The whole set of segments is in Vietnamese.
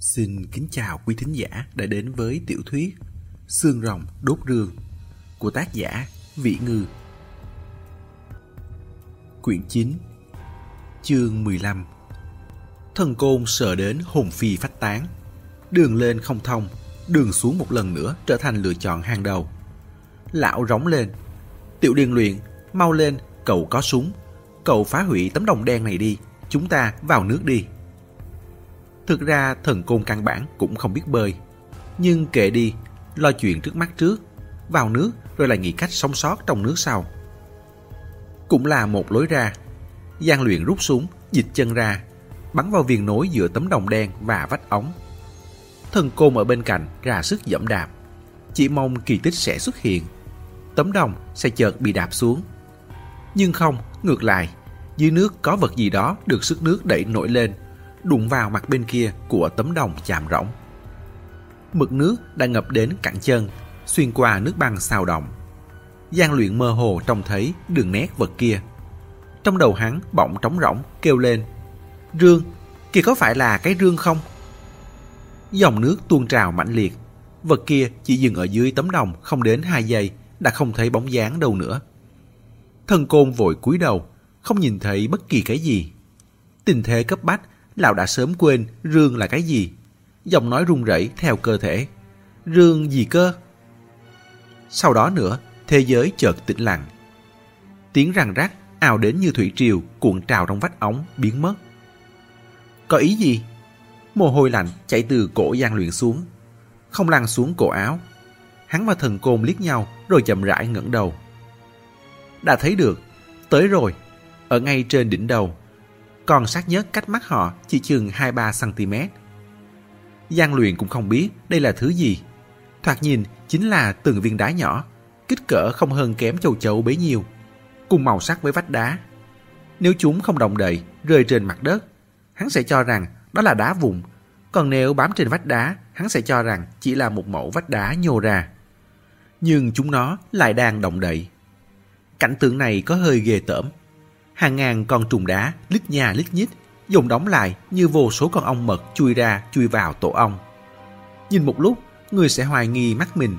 Xin kính chào quý thính giả đã đến với tiểu thuyết Xương rồng đốt rương của tác giả Vĩ Ngư. Quyển 9 Chương 15 Thần côn sợ đến hồn phi phách tán. Đường lên không thông, đường xuống một lần nữa trở thành lựa chọn hàng đầu. Lão rống lên. Tiểu điền luyện, mau lên, cậu có súng. Cậu phá hủy tấm đồng đen này đi, chúng ta vào nước đi. Thực ra thần côn căn bản cũng không biết bơi. Nhưng kệ đi, lo chuyện trước mắt trước, vào nước rồi lại nghĩ cách sống sót trong nước sau. Cũng là một lối ra. Giang luyện rút súng, dịch chân ra, bắn vào viền nối giữa tấm đồng đen và vách ống. Thần côn ở bên cạnh ra sức dẫm đạp. Chỉ mong kỳ tích sẽ xuất hiện. Tấm đồng sẽ chợt bị đạp xuống. Nhưng không, ngược lại, dưới nước có vật gì đó được sức nước đẩy nổi lên đụng vào mặt bên kia của tấm đồng chạm rỗng. Mực nước đã ngập đến cẳng chân, xuyên qua nước băng xào động. Giang luyện mơ hồ trông thấy đường nét vật kia. Trong đầu hắn bỗng trống rỗng kêu lên. Rương, kia có phải là cái rương không? Dòng nước tuôn trào mãnh liệt. Vật kia chỉ dừng ở dưới tấm đồng không đến hai giây đã không thấy bóng dáng đâu nữa. Thần côn vội cúi đầu, không nhìn thấy bất kỳ cái gì. Tình thế cấp bách lão đã sớm quên rương là cái gì. Giọng nói run rẩy theo cơ thể. Rương gì cơ? Sau đó nữa, thế giới chợt tĩnh lặng. Tiếng răng rắc ào đến như thủy triều cuộn trào trong vách ống biến mất. Có ý gì? Mồ hôi lạnh chảy từ cổ gian Luyện xuống, không lăn xuống cổ áo. Hắn và thần côn liếc nhau rồi chậm rãi ngẩng đầu. Đã thấy được, tới rồi, ở ngay trên đỉnh đầu còn sát nhất cách mắt họ chỉ chừng 2-3cm. Giang luyện cũng không biết đây là thứ gì. Thoạt nhìn chính là từng viên đá nhỏ, kích cỡ không hơn kém châu chấu bấy nhiêu, cùng màu sắc với vách đá. Nếu chúng không động đậy, rơi trên mặt đất, hắn sẽ cho rằng đó là đá vụn, còn nếu bám trên vách đá, hắn sẽ cho rằng chỉ là một mẫu vách đá nhô ra. Nhưng chúng nó lại đang động đậy. Cảnh tượng này có hơi ghê tởm. Hàng ngàn con trùng đá lít nhà lít nhít, dùng đóng lại như vô số con ong mật chui ra chui vào tổ ong. Nhìn một lúc, người sẽ hoài nghi mắt mình,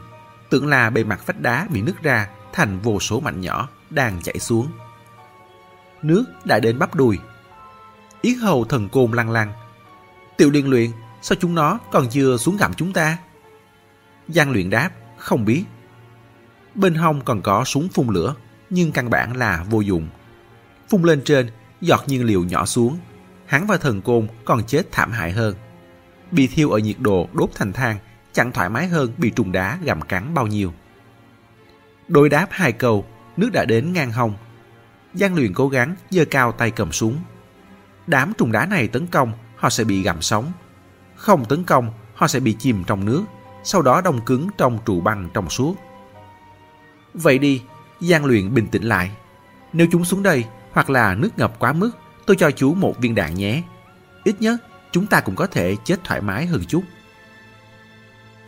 tưởng là bề mặt vách đá bị nứt ra thành vô số mảnh nhỏ đang chảy xuống. Nước đã đến bắp đùi. Yết hầu thần côn lăng lăng. Tiểu liên luyện, sao chúng nó còn chưa xuống gặm chúng ta? Giang luyện đáp, không biết. Bên hông còn có súng phun lửa, nhưng căn bản là vô dụng phun lên trên, giọt nhiên liệu nhỏ xuống. Hắn và thần côn còn chết thảm hại hơn. Bị thiêu ở nhiệt độ đốt thành than chẳng thoải mái hơn bị trùng đá gặm cắn bao nhiêu. Đối đáp hai câu, nước đã đến ngang hông. Giang luyện cố gắng giơ cao tay cầm súng. Đám trùng đá này tấn công, họ sẽ bị gặm sống. Không tấn công, họ sẽ bị chìm trong nước, sau đó đông cứng trong trụ băng trong suốt. Vậy đi, Giang luyện bình tĩnh lại. Nếu chúng xuống đây, hoặc là nước ngập quá mức, tôi cho chú một viên đạn nhé. Ít nhất, chúng ta cũng có thể chết thoải mái hơn chút.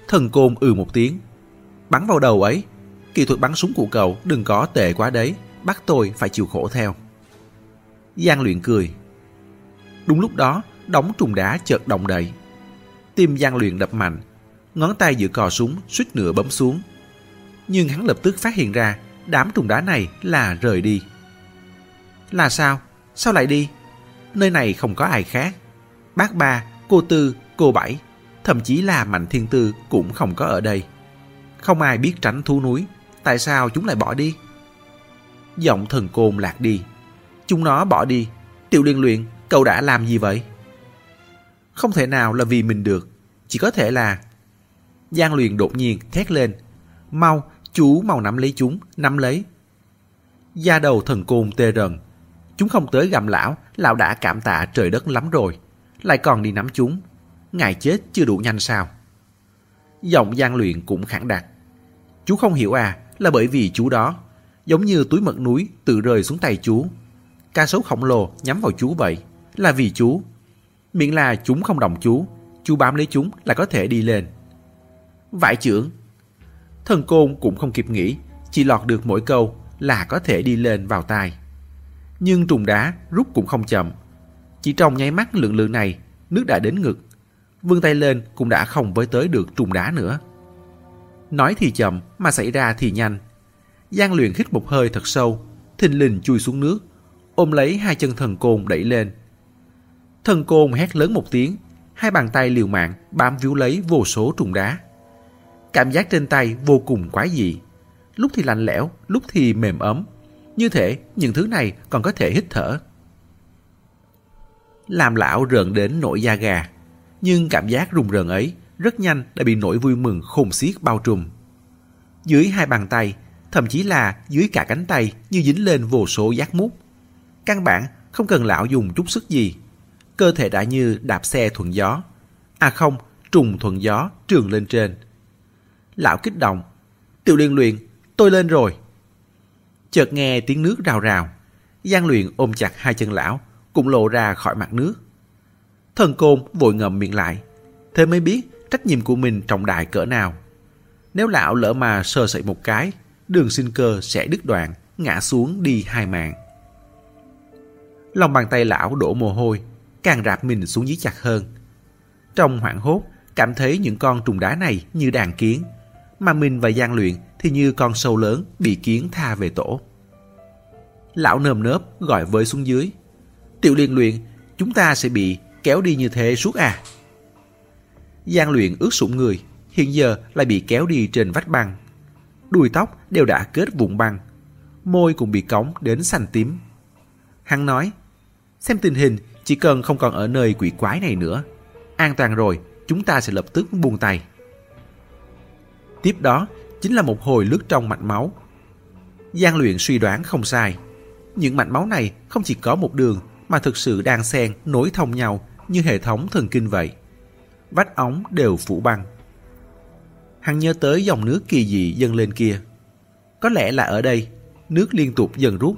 Thần côn ừ một tiếng. Bắn vào đầu ấy. Kỹ thuật bắn súng của cậu đừng có tệ quá đấy, bắt tôi phải chịu khổ theo. Giang luyện cười. Đúng lúc đó, đóng trùng đá chợt động đậy. Tim Giang luyện đập mạnh, ngón tay giữ cò súng suýt nửa bấm xuống. Nhưng hắn lập tức phát hiện ra đám trùng đá này là rời đi. Là sao? Sao lại đi? Nơi này không có ai khác. Bác ba, cô Tư, cô Bảy, thậm chí là Mạnh Thiên Tư cũng không có ở đây. Không ai biết tránh thú núi. Tại sao chúng lại bỏ đi? Giọng thần côn lạc đi. Chúng nó bỏ đi. Tiểu liên luyện, cậu đã làm gì vậy? Không thể nào là vì mình được. Chỉ có thể là... Giang luyện đột nhiên thét lên. Mau, chú mau nắm lấy chúng, nắm lấy. Da đầu thần côn tê rần, Chúng không tới gặm lão, lão đã cảm tạ trời đất lắm rồi. Lại còn đi nắm chúng. Ngài chết chưa đủ nhanh sao? Giọng gian luyện cũng khẳng đạt, Chú không hiểu à, là bởi vì chú đó. Giống như túi mật núi tự rơi xuống tay chú. Ca sấu khổng lồ nhắm vào chú vậy. Là vì chú. Miễn là chúng không động chú. Chú bám lấy chúng là có thể đi lên. Vải trưởng. Thần côn cũng không kịp nghĩ. Chỉ lọt được mỗi câu là có thể đi lên vào tai nhưng trùng đá rút cũng không chậm. Chỉ trong nháy mắt lượng lượng này, nước đã đến ngực. vươn tay lên cũng đã không với tới được trùng đá nữa. Nói thì chậm mà xảy ra thì nhanh. Giang luyện hít một hơi thật sâu, thình lình chui xuống nước, ôm lấy hai chân thần côn đẩy lên. Thần côn hét lớn một tiếng, hai bàn tay liều mạng bám víu lấy vô số trùng đá. Cảm giác trên tay vô cùng quái dị. Lúc thì lạnh lẽo, lúc thì mềm ấm. Như thể những thứ này còn có thể hít thở. Làm lão rợn đến nổi da gà. Nhưng cảm giác rùng rợn ấy rất nhanh đã bị nỗi vui mừng khôn xiết bao trùm. Dưới hai bàn tay, thậm chí là dưới cả cánh tay như dính lên vô số giác mút. Căn bản không cần lão dùng chút sức gì. Cơ thể đã như đạp xe thuận gió. À không, trùng thuận gió trường lên trên. Lão kích động. Tiểu liên luyện, tôi lên rồi. Chợt nghe tiếng nước rào rào. Giang luyện ôm chặt hai chân lão, cũng lộ ra khỏi mặt nước. Thần côn vội ngậm miệng lại. Thế mới biết trách nhiệm của mình trọng đại cỡ nào. Nếu lão lỡ mà sơ sẩy một cái, đường sinh cơ sẽ đứt đoạn, ngã xuống đi hai mạng. Lòng bàn tay lão đổ mồ hôi, càng rạp mình xuống dưới chặt hơn. Trong hoảng hốt, cảm thấy những con trùng đá này như đàn kiến, mà mình và gian Luyện thì như con sâu lớn bị kiến tha về tổ. Lão nơm nớp gọi với xuống dưới. Tiểu liên luyện, chúng ta sẽ bị kéo đi như thế suốt à? Giang luyện ướt sũng người, hiện giờ lại bị kéo đi trên vách băng. Đuôi tóc đều đã kết vụn băng, môi cũng bị cống đến xanh tím. Hắn nói, xem tình hình chỉ cần không còn ở nơi quỷ quái này nữa. An toàn rồi, chúng ta sẽ lập tức buông tay. Tiếp đó chính là một hồi lướt trong mạch máu. Giang luyện suy đoán không sai. Những mạch máu này không chỉ có một đường mà thực sự đang xen nối thông nhau như hệ thống thần kinh vậy. Vách ống đều phủ băng. Hắn nhớ tới dòng nước kỳ dị dâng lên kia. Có lẽ là ở đây, nước liên tục dần rút.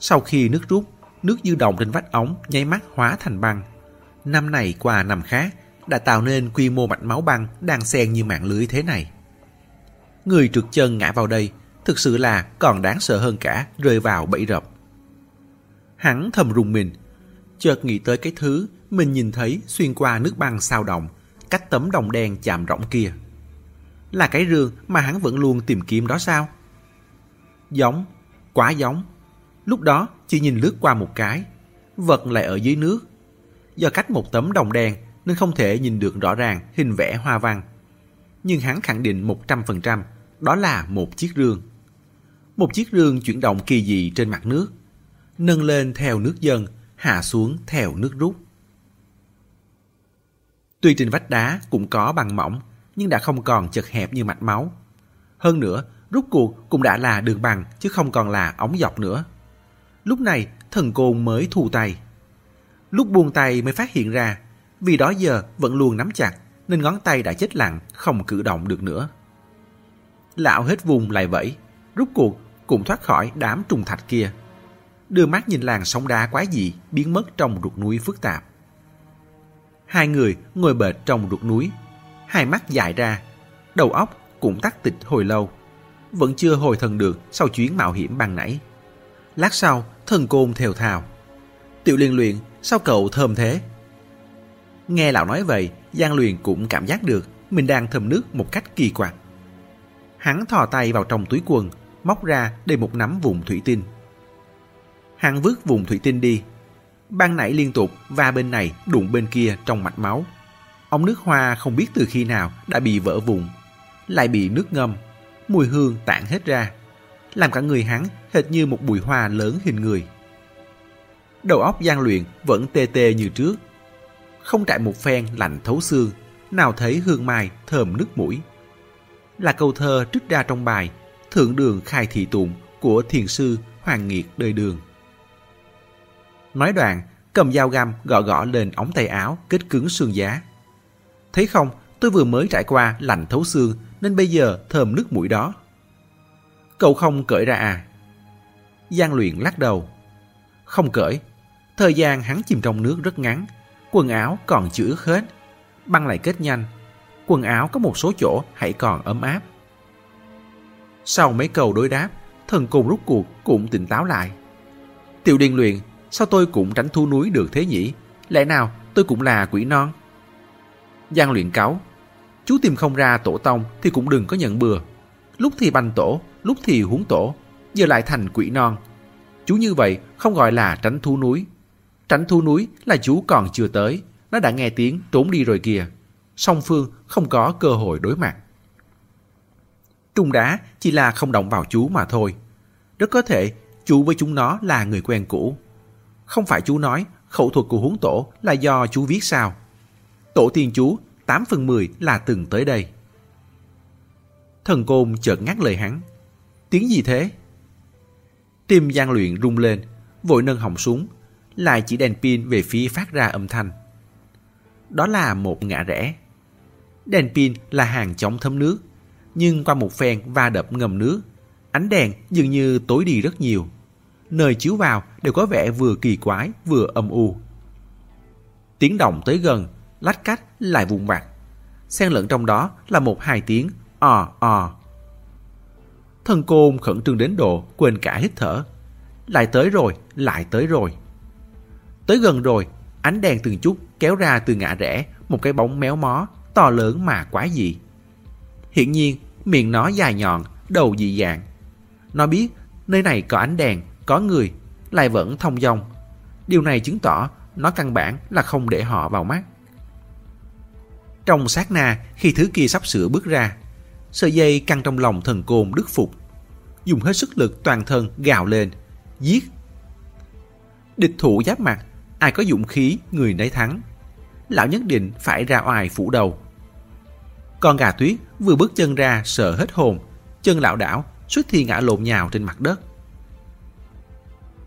Sau khi nước rút, nước dư động trên vách ống nháy mắt hóa thành băng. Năm này qua năm khác đã tạo nên quy mô mạch máu băng đang xen như mạng lưới thế này. Người trượt chân ngã vào đây thực sự là còn đáng sợ hơn cả rơi vào bẫy rập. Hắn thầm rùng mình, chợt nghĩ tới cái thứ mình nhìn thấy xuyên qua nước băng sao động, cách tấm đồng đen chạm rỗng kia. Là cái rương mà hắn vẫn luôn tìm kiếm đó sao? Giống, quá giống. Lúc đó chỉ nhìn lướt qua một cái, vật lại ở dưới nước. Do cách một tấm đồng đen nên không thể nhìn được rõ ràng hình vẽ hoa văn. Nhưng hắn khẳng định 100% đó là một chiếc rương. Một chiếc rương chuyển động kỳ dị trên mặt nước, nâng lên theo nước dâng, hạ xuống theo nước rút. Tuy trên vách đá cũng có bằng mỏng, nhưng đã không còn chật hẹp như mạch máu. Hơn nữa, rút cuộc cũng đã là đường bằng chứ không còn là ống dọc nữa. Lúc này, thần côn mới thu tay. Lúc buông tay mới phát hiện ra, vì đó giờ vẫn luôn nắm chặt, nên ngón tay đã chết lặng, không cử động được nữa. Lão hết vùng lại vẫy, rút cuộc cũng thoát khỏi đám trùng thạch kia. Đưa mắt nhìn làng sóng đá quái dị biến mất trong ruột núi phức tạp. Hai người ngồi bệt trong ruột núi, hai mắt dài ra, đầu óc cũng tắt tịch hồi lâu. Vẫn chưa hồi thần được sau chuyến mạo hiểm ban nãy. Lát sau, thần côn theo thào. Tiểu liên luyện, sao cậu thơm thế? Nghe lão nói vậy, Giang Luyện cũng cảm giác được mình đang thơm nước một cách kỳ quặc. Hắn thò tay vào trong túi quần, móc ra để một nắm vùng thủy tinh. Hắn vứt vùng thủy tinh đi. Ban nãy liên tục va bên này đụng bên kia trong mạch máu. Ông nước hoa không biết từ khi nào đã bị vỡ vùng, lại bị nước ngâm, mùi hương tản hết ra, làm cả người hắn hệt như một bụi hoa lớn hình người. Đầu óc gian luyện vẫn tê tê như trước, không trải một phen lạnh thấu xương, nào thấy hương mai thơm nước mũi. Là câu thơ trích ra trong bài Thượng đường khai thị tụng của thiền sư Hoàng Nghiệt đời đường. Nói đoạn, cầm dao găm gõ gõ lên ống tay áo kết cứng xương giá. Thấy không, tôi vừa mới trải qua lạnh thấu xương nên bây giờ thơm nước mũi đó. Cậu không cởi ra à? Giang luyện lắc đầu. Không cởi. Thời gian hắn chìm trong nước rất ngắn. Quần áo còn chưa ướt hết. Băng lại kết nhanh. Quần áo có một số chỗ hãy còn ấm áp. Sau mấy câu đối đáp, thần cùng rút cuộc cũng tỉnh táo lại. Tiểu điên luyện, sao tôi cũng tránh thu núi được thế nhỉ? Lẽ nào tôi cũng là quỷ non? Giang luyện cáo. Chú tìm không ra tổ tông thì cũng đừng có nhận bừa. Lúc thì banh tổ, lúc thì huống tổ, giờ lại thành quỷ non. Chú như vậy không gọi là tránh thu núi. Tránh thú núi là chú còn chưa tới, nó đã nghe tiếng trốn đi rồi kìa. Song phương không có cơ hội đối mặt. Trung đá chỉ là không động vào chú mà thôi. Rất có thể chú với chúng nó là người quen cũ. Không phải chú nói khẩu thuật của huống tổ là do chú viết sao. Tổ tiên chú 8 phần 10 là từng tới đây. Thần côn chợt ngắt lời hắn. Tiếng gì thế? Tim gian luyện rung lên, vội nâng họng súng, lại chỉ đèn pin về phía phát ra âm thanh. Đó là một ngã rẽ. Đèn pin là hàng chống thấm nước, nhưng qua một phen va đập ngầm nước, ánh đèn dường như tối đi rất nhiều. Nơi chiếu vào đều có vẻ vừa kỳ quái vừa âm u. Tiếng động tới gần, lách cách lại vùng vặt. Xen lẫn trong đó là một hai tiếng ò ò. Thần côn khẩn trương đến độ quên cả hít thở. Lại tới rồi, lại tới rồi. Tới gần rồi, ánh đèn từng chút kéo ra từ ngã rẽ một cái bóng méo mó, to lớn mà quá dị. Hiện nhiên, miệng nó dài nhọn, đầu dị dạng. Nó biết nơi này có ánh đèn, có người, lại vẫn thông dong. Điều này chứng tỏ nó căn bản là không để họ vào mắt. Trong sát na, khi thứ kia sắp sửa bước ra, sợi dây căng trong lòng thần côn đức phục. Dùng hết sức lực toàn thân gào lên, giết. Địch thủ giáp mặt, ai có dụng khí người nấy thắng. Lão nhất định phải ra oai phủ đầu. Con gà tuyết vừa bước chân ra sợ hết hồn, chân lão đảo, suýt thì ngã lộn nhào trên mặt đất.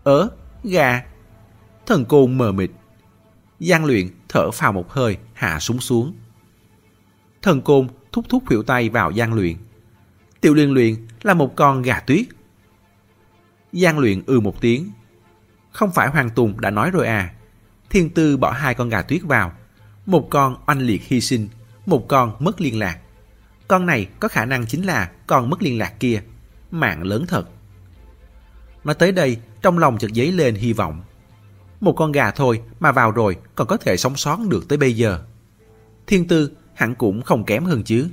Ớ, gà. Thần côn mờ mịt. Giang luyện thở phào một hơi, hạ súng xuống. Thần côn thúc thúc khuỷu tay vào Giang luyện. Tiểu liên luyện là một con gà tuyết. Giang luyện ư ừ một tiếng. Không phải Hoàng Tùng đã nói rồi à. Thiên tư bỏ hai con gà tuyết vào. Một con oanh liệt hy sinh, một con mất liên lạc. Con này có khả năng chính là con mất liên lạc kia. Mạng lớn thật. Nói tới đây, trong lòng chợt dấy lên hy vọng. Một con gà thôi mà vào rồi còn có thể sống sót được tới bây giờ. Thiên tư hẳn cũng không kém hơn chứ.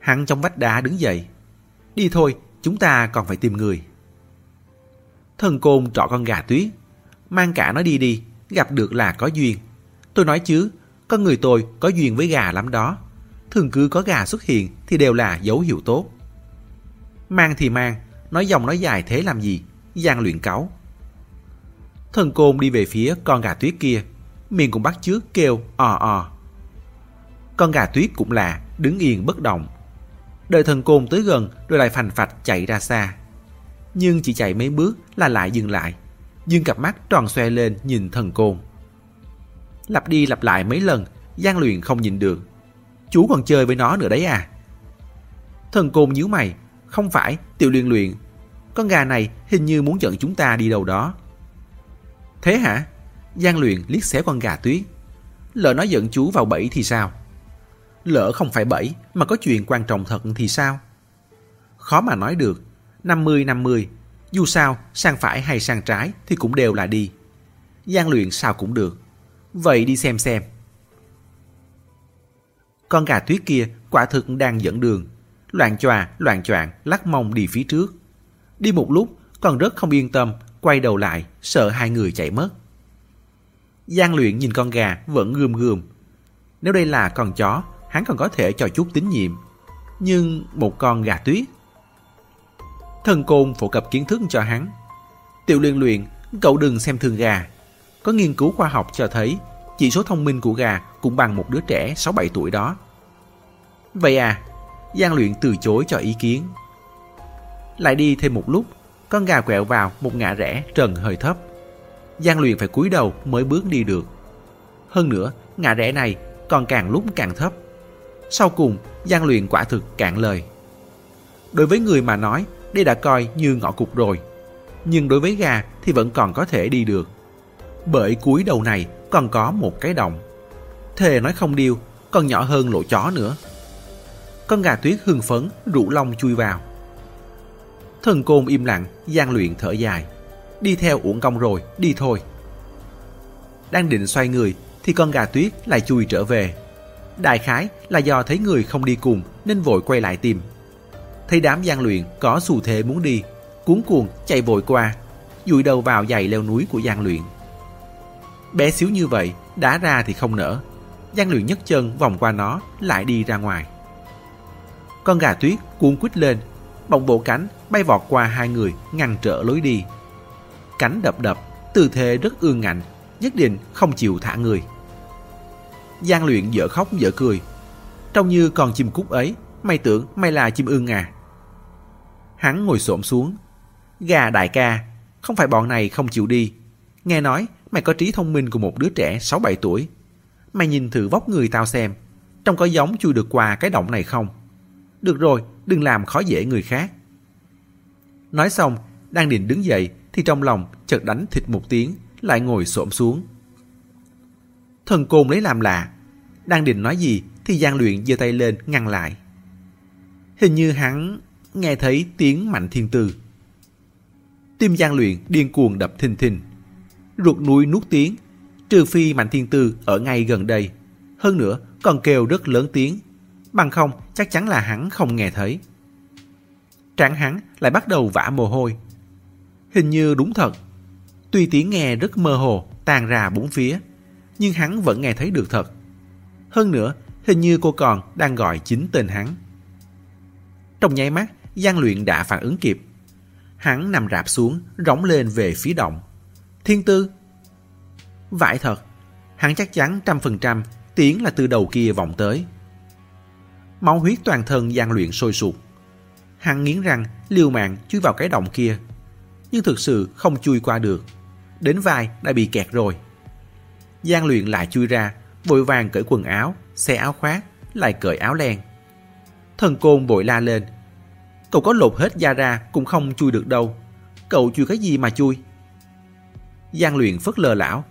Hắn trong vách đá đứng dậy. Đi thôi, chúng ta còn phải tìm người. Thần côn trọ con gà tuyết. Mang cả nó đi đi, gặp được là có duyên. Tôi nói chứ, con người tôi có duyên với gà lắm đó. Thường cứ có gà xuất hiện thì đều là dấu hiệu tốt. Mang thì mang, nói dòng nói dài thế làm gì, gian luyện cáu. Thần côn đi về phía con gà tuyết kia, miệng cũng bắt chước kêu ò ò. Con gà tuyết cũng là đứng yên bất động. Đợi thần côn tới gần rồi lại phành phạch chạy ra xa. Nhưng chỉ chạy mấy bước là lại dừng lại. Dương cặp mắt tròn xoe lên nhìn thần côn. Lặp đi lặp lại mấy lần, Giang Luyện không nhìn được. Chú còn chơi với nó nữa đấy à? Thần côn nhíu mày, không phải tiểu luyện luyện. Con gà này hình như muốn dẫn chúng ta đi đâu đó. Thế hả? Giang Luyện liếc xéo con gà tuyết. Lỡ nó dẫn chú vào bẫy thì sao? Lỡ không phải bẫy mà có chuyện quan trọng thật thì sao? Khó mà nói được. 50-50. Dù sao, sang phải hay sang trái thì cũng đều là đi. gian luyện sao cũng được. Vậy đi xem xem. Con gà tuyết kia quả thực đang dẫn đường. Loạn choà, loạn choạng, lắc mông đi phía trước. Đi một lúc, còn rất không yên tâm, quay đầu lại, sợ hai người chạy mất. gian luyện nhìn con gà vẫn gươm gươm. Nếu đây là con chó, hắn còn có thể cho chút tín nhiệm. Nhưng một con gà tuyết. Thần côn phổ cập kiến thức cho hắn. Tiểu liên luyện, cậu đừng xem thường gà. Có nghiên cứu khoa học cho thấy chỉ số thông minh của gà cũng bằng một đứa trẻ 6-7 tuổi đó. Vậy à, Giang luyện từ chối cho ý kiến. Lại đi thêm một lúc, con gà quẹo vào một ngã rẽ trần hơi thấp. Giang luyện phải cúi đầu mới bước đi được. Hơn nữa, ngã rẽ này còn càng lúc càng thấp. Sau cùng, Giang luyện quả thực cạn lời. Đối với người mà nói, đây đã coi như ngõ cụt rồi. Nhưng đối với gà thì vẫn còn có thể đi được. Bởi cuối đầu này còn có một cái động. Thề nói không điêu, còn nhỏ hơn lỗ chó nữa. Con gà tuyết hưng phấn, rủ lông chui vào. Thần côn im lặng, gian luyện thở dài. Đi theo uổng công rồi, đi thôi. Đang định xoay người thì con gà tuyết lại chui trở về. Đại khái là do thấy người không đi cùng nên vội quay lại tìm. Thấy đám gian luyện có xu thế muốn đi, cuốn cuồng chạy vội qua, dụi đầu vào giày leo núi của gian luyện. Bé xíu như vậy, đá ra thì không nở. Gian luyện nhấc chân vòng qua nó, lại đi ra ngoài. Con gà tuyết cuốn quýt lên, bồng bộ cánh bay vọt qua hai người, ngăn trở lối đi. Cánh đập đập, tư thế rất ương ngạnh, nhất định không chịu thả người. gian luyện dở khóc dở cười. Trông như con chim cút ấy, mày tưởng mày là chim ương à. Hắn ngồi xổm xuống. Gà đại ca, không phải bọn này không chịu đi. Nghe nói mày có trí thông minh của một đứa trẻ 6-7 tuổi. Mày nhìn thử vóc người tao xem, trông có giống chui được qua cái động này không? Được rồi, đừng làm khó dễ người khác. Nói xong, đang định đứng dậy thì trong lòng chợt đánh thịt một tiếng, lại ngồi xổm xuống. Thần côn lấy làm lạ, đang định nói gì thì Giang Luyện giơ tay lên ngăn lại. Hình như hắn nghe thấy tiếng mạnh thiên tư. Tim gian Luyện điên cuồng đập thình thình. Ruột núi nuốt tiếng, trừ phi mạnh thiên tư ở ngay gần đây. Hơn nữa còn kêu rất lớn tiếng, bằng không chắc chắn là hắn không nghe thấy. Tráng hắn lại bắt đầu vã mồ hôi. Hình như đúng thật. Tuy tiếng nghe rất mơ hồ, tàn ra bốn phía, nhưng hắn vẫn nghe thấy được thật. Hơn nữa, hình như cô còn đang gọi chính tên hắn. Trong nháy mắt, Giang Luyện đã phản ứng kịp. Hắn nằm rạp xuống, rống lên về phía động. Thiên tư! Vãi thật, hắn chắc chắn trăm phần trăm tiếng là từ đầu kia vọng tới. Máu huyết toàn thân Giang Luyện sôi sụt. Hắn nghiến răng, liều mạng chui vào cái động kia. Nhưng thực sự không chui qua được. Đến vai đã bị kẹt rồi. Giang Luyện lại chui ra, vội vàng cởi quần áo, xe áo khoác, lại cởi áo len. Thần côn vội la lên. Cậu có lột hết da ra cũng không chui được đâu. Cậu chui cái gì mà chui? Giang Luyện phất lờ lão.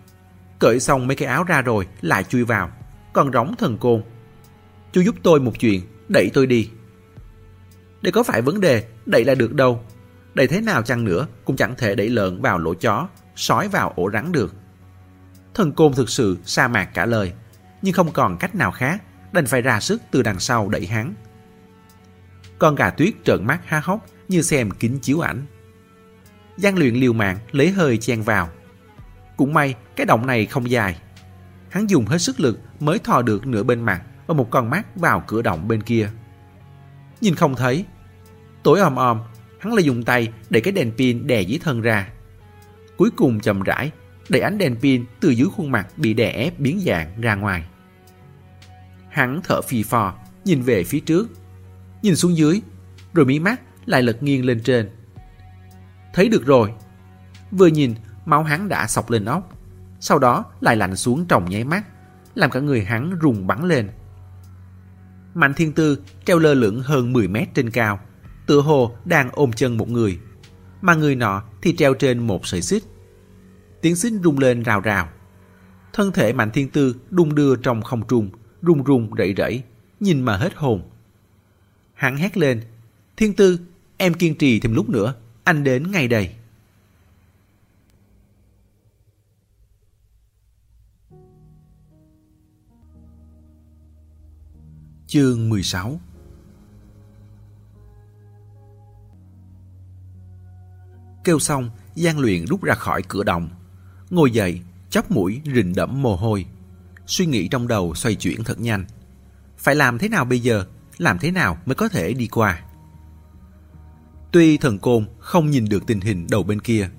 Cởi xong mấy cái áo ra rồi, lại chui vào. Còn rống thần côn. Chú giúp tôi một chuyện, đẩy tôi đi. Đây có phải vấn đề, đẩy là được đâu. Đẩy thế nào chăng nữa cũng chẳng thể đẩy lợn vào lỗ chó, sói vào ổ rắn được. Thần côn thực sự sa mạc cả lời, nhưng không còn cách nào khác, đành phải ra sức từ đằng sau đẩy hắn. Con gà tuyết trợn mắt há hốc như xem kính chiếu ảnh. Giang luyện liều mạng lấy hơi chen vào. Cũng may cái động này không dài. Hắn dùng hết sức lực mới thò được nửa bên mặt và một con mắt vào cửa động bên kia. Nhìn không thấy. Tối om om, hắn lại dùng tay để cái đèn pin đè dưới thân ra. Cuối cùng chậm rãi đẩy ánh đèn pin từ dưới khuôn mặt bị đè ép biến dạng ra ngoài. Hắn thở phì phò, nhìn về phía trước, nhìn xuống dưới, rồi mí mắt lại lật nghiêng lên trên. Thấy được rồi. Vừa nhìn, máu hắn đã sọc lên óc, sau đó lại lạnh xuống trong nháy mắt, làm cả người hắn rùng bắn lên. Mạnh Thiên Tư treo lơ lửng hơn 10 mét trên cao, tựa hồ đang ôm chân một người, mà người nọ thì treo trên một sợi xích tiếng xích rung lên rào rào. Thân thể Mạnh Thiên Tư đung đưa trong không trung, rung rung rẩy rẩy, nhìn mà hết hồn. Hắn hét lên, Thiên Tư, em kiên trì thêm lúc nữa, anh đến ngay đây. Chương 16 Kêu xong, Giang luyện rút ra khỏi cửa đồng, Ngồi dậy, chóp mũi rình đẫm mồ hôi. Suy nghĩ trong đầu xoay chuyển thật nhanh. Phải làm thế nào bây giờ? Làm thế nào mới có thể đi qua? Tuy thần côn không nhìn được tình hình đầu bên kia,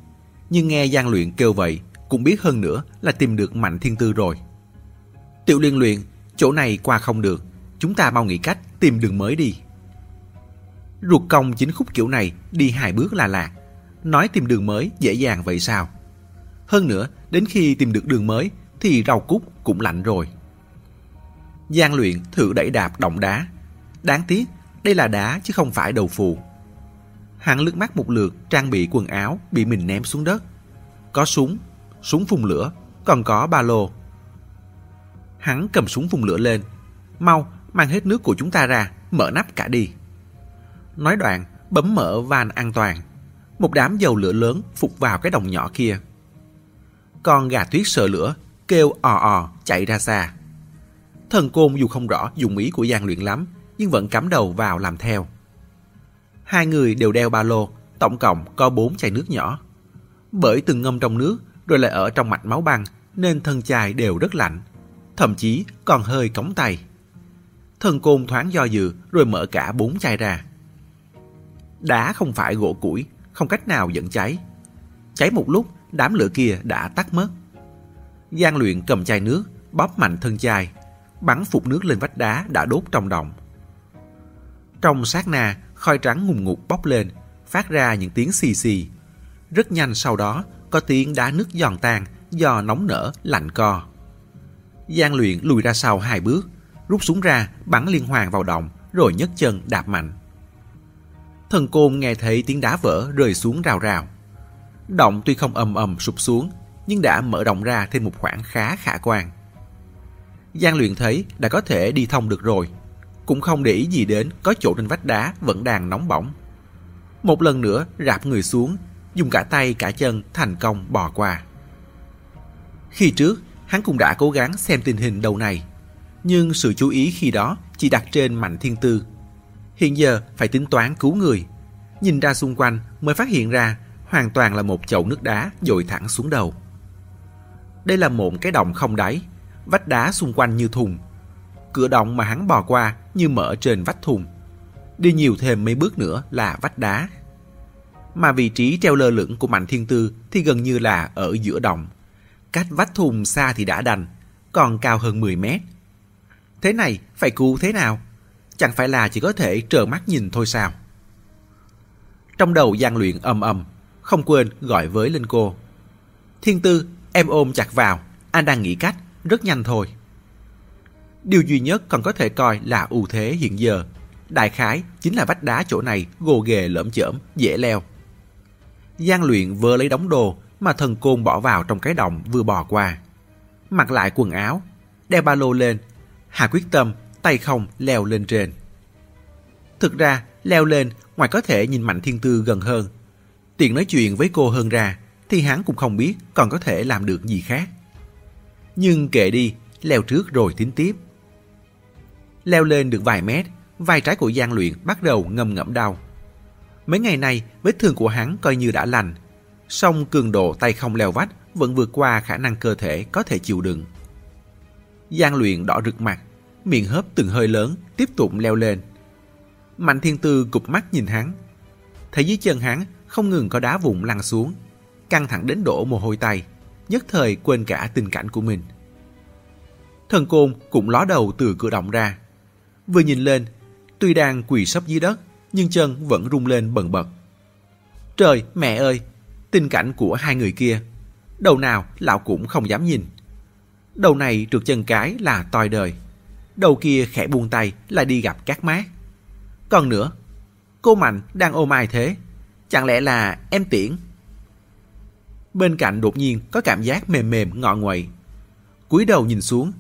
nhưng nghe gian Luyện kêu vậy, cũng biết hơn nữa là tìm được Mạnh Thiên Tư rồi. Tiểu liên luyện, chỗ này qua không được, chúng ta mau nghĩ cách tìm đường mới đi. Ruột công chính khúc kiểu này đi hai bước là lạc, nói tìm đường mới dễ dàng vậy sao? Hơn nữa, đến khi tìm được đường mới thì rau cúc cũng lạnh rồi. Giang luyện thử đẩy đạp động đá. Đáng tiếc, đây là đá chứ không phải đầu phù. Hắn lướt mắt một lượt trang bị quần áo bị mình ném xuống đất. Có súng, súng phun lửa, còn có ba lô. Hắn cầm súng phun lửa lên. Mau, mang hết nước của chúng ta ra, mở nắp cả đi. Nói đoạn, bấm mở van an toàn. Một đám dầu lửa lớn phục vào cái đồng nhỏ kia. Con gà tuyết sợ lửa, kêu ò ò chạy ra xa. Thần côn dù không rõ dùng ý của Giang Luyện lắm, nhưng vẫn cắm đầu vào làm theo. Hai người đều đeo ba lô, tổng cộng có bốn chai nước nhỏ. Bởi từng ngâm trong nước rồi lại ở trong mạch máu băng nên thân chai đều rất lạnh, thậm chí còn hơi cống tay. Thần côn thoáng do dự rồi mở cả bốn chai ra. Đá không phải gỗ củi, không cách nào dẫn cháy. Cháy một lúc, đám lửa kia đã tắt mất. Giang luyện cầm chai nước, bóp mạnh thân chai, bắn phục nước lên vách đá đã đốt trong đồng. Trong sát na, khói trắng ngùng ngục bốc lên, phát ra những tiếng xì xì. Rất nhanh sau đó, có tiếng đá nước giòn tan do nóng nở, lạnh co. Giang luyện lùi ra sau hai bước, rút súng ra, bắn liên hoàn vào động, rồi nhấc chân đạp mạnh. Thần côn nghe thấy tiếng đá vỡ rơi xuống rào rào. Động tuy không ầm ầm sụp xuống, nhưng đã mở rộng ra thêm một khoảng khá khả quan. Giang luyện thấy đã có thể đi thông được rồi, cũng không để ý gì đến có chỗ trên vách đá vẫn đang nóng bỏng. Một lần nữa rạp người xuống, dùng cả tay cả chân thành công bò qua. Khi trước, hắn cũng đã cố gắng xem tình hình đầu này, nhưng sự chú ý khi đó chỉ đặt trên Mạnh Thiên Tư. Hiện giờ phải tính toán cứu người. Nhìn ra xung quanh mới phát hiện ra hoàn toàn là một chậu nước đá dội thẳng xuống đầu. Đây là một cái động không đáy, vách đá xung quanh như thùng. Cửa động mà hắn bò qua như mở trên vách thùng. Đi nhiều thêm mấy bước nữa là vách đá. Mà vị trí treo lơ lửng của Mạnh Thiên Tư thì gần như là ở giữa động. Cách vách thùng xa thì đã đành, còn cao hơn 10 mét. Thế này phải cứu thế nào? Chẳng phải là chỉ có thể trợ mắt nhìn thôi sao? Trong đầu gian luyện âm âm, không quên gọi với linh cô. Thiên Tư, em ôm chặt vào, anh đang nghĩ cách, rất nhanh thôi. Điều duy nhất còn có thể coi là ưu thế hiện giờ. Đại khái chính là vách đá chỗ này gồ ghề lởm chởm, dễ leo. Giang luyện vừa lấy đống đồ mà thần côn bỏ vào trong cái đồng vừa bò qua. Mặc lại quần áo, đeo ba lô lên, Hà quyết tâm tay không leo lên trên. Thực ra, leo lên ngoài có thể nhìn Mạnh Thiên Tư gần hơn. Tiện nói chuyện với cô hơn ra, thì hắn cũng không biết còn có thể làm được gì khác. Nhưng kệ đi, leo trước rồi tính tiếp. Leo lên được vài mét, vai trái của Giang Luyện bắt đầu ngâm ngẫm đau. Mấy ngày nay, vết thương của hắn coi như đã lành. Song cường độ tay không leo vách vẫn vượt qua khả năng cơ thể có thể chịu đựng. Giang Luyện đỏ rực mặt, miệng hớp từng hơi lớn, tiếp tục leo lên. Mạnh Thiên Tư cụp mắt nhìn hắn. Thấy dưới chân hắn không ngừng có đá vụn lăn xuống, căng thẳng đến đổ mồ hôi tay, nhất thời quên cả tình cảnh của mình. Thần côn cũng ló đầu từ cửa động ra. Vừa nhìn lên, tuy đang quỳ sấp dưới đất, nhưng chân vẫn rung lên bần bật. Trời, mẹ ơi! Tình cảnh của hai người kia, đầu nào lão cũng không dám nhìn. Đầu này trượt chân cái là toi đời. Đầu kia khẽ buông tay là đi gặp các mát. Còn nữa, cô Mạnh đang ôm ai thế? Chẳng lẽ là em Tiễn? Bên cạnh đột nhiên có cảm giác mềm mềm ngọ nguậy. cúi đầu nhìn xuống,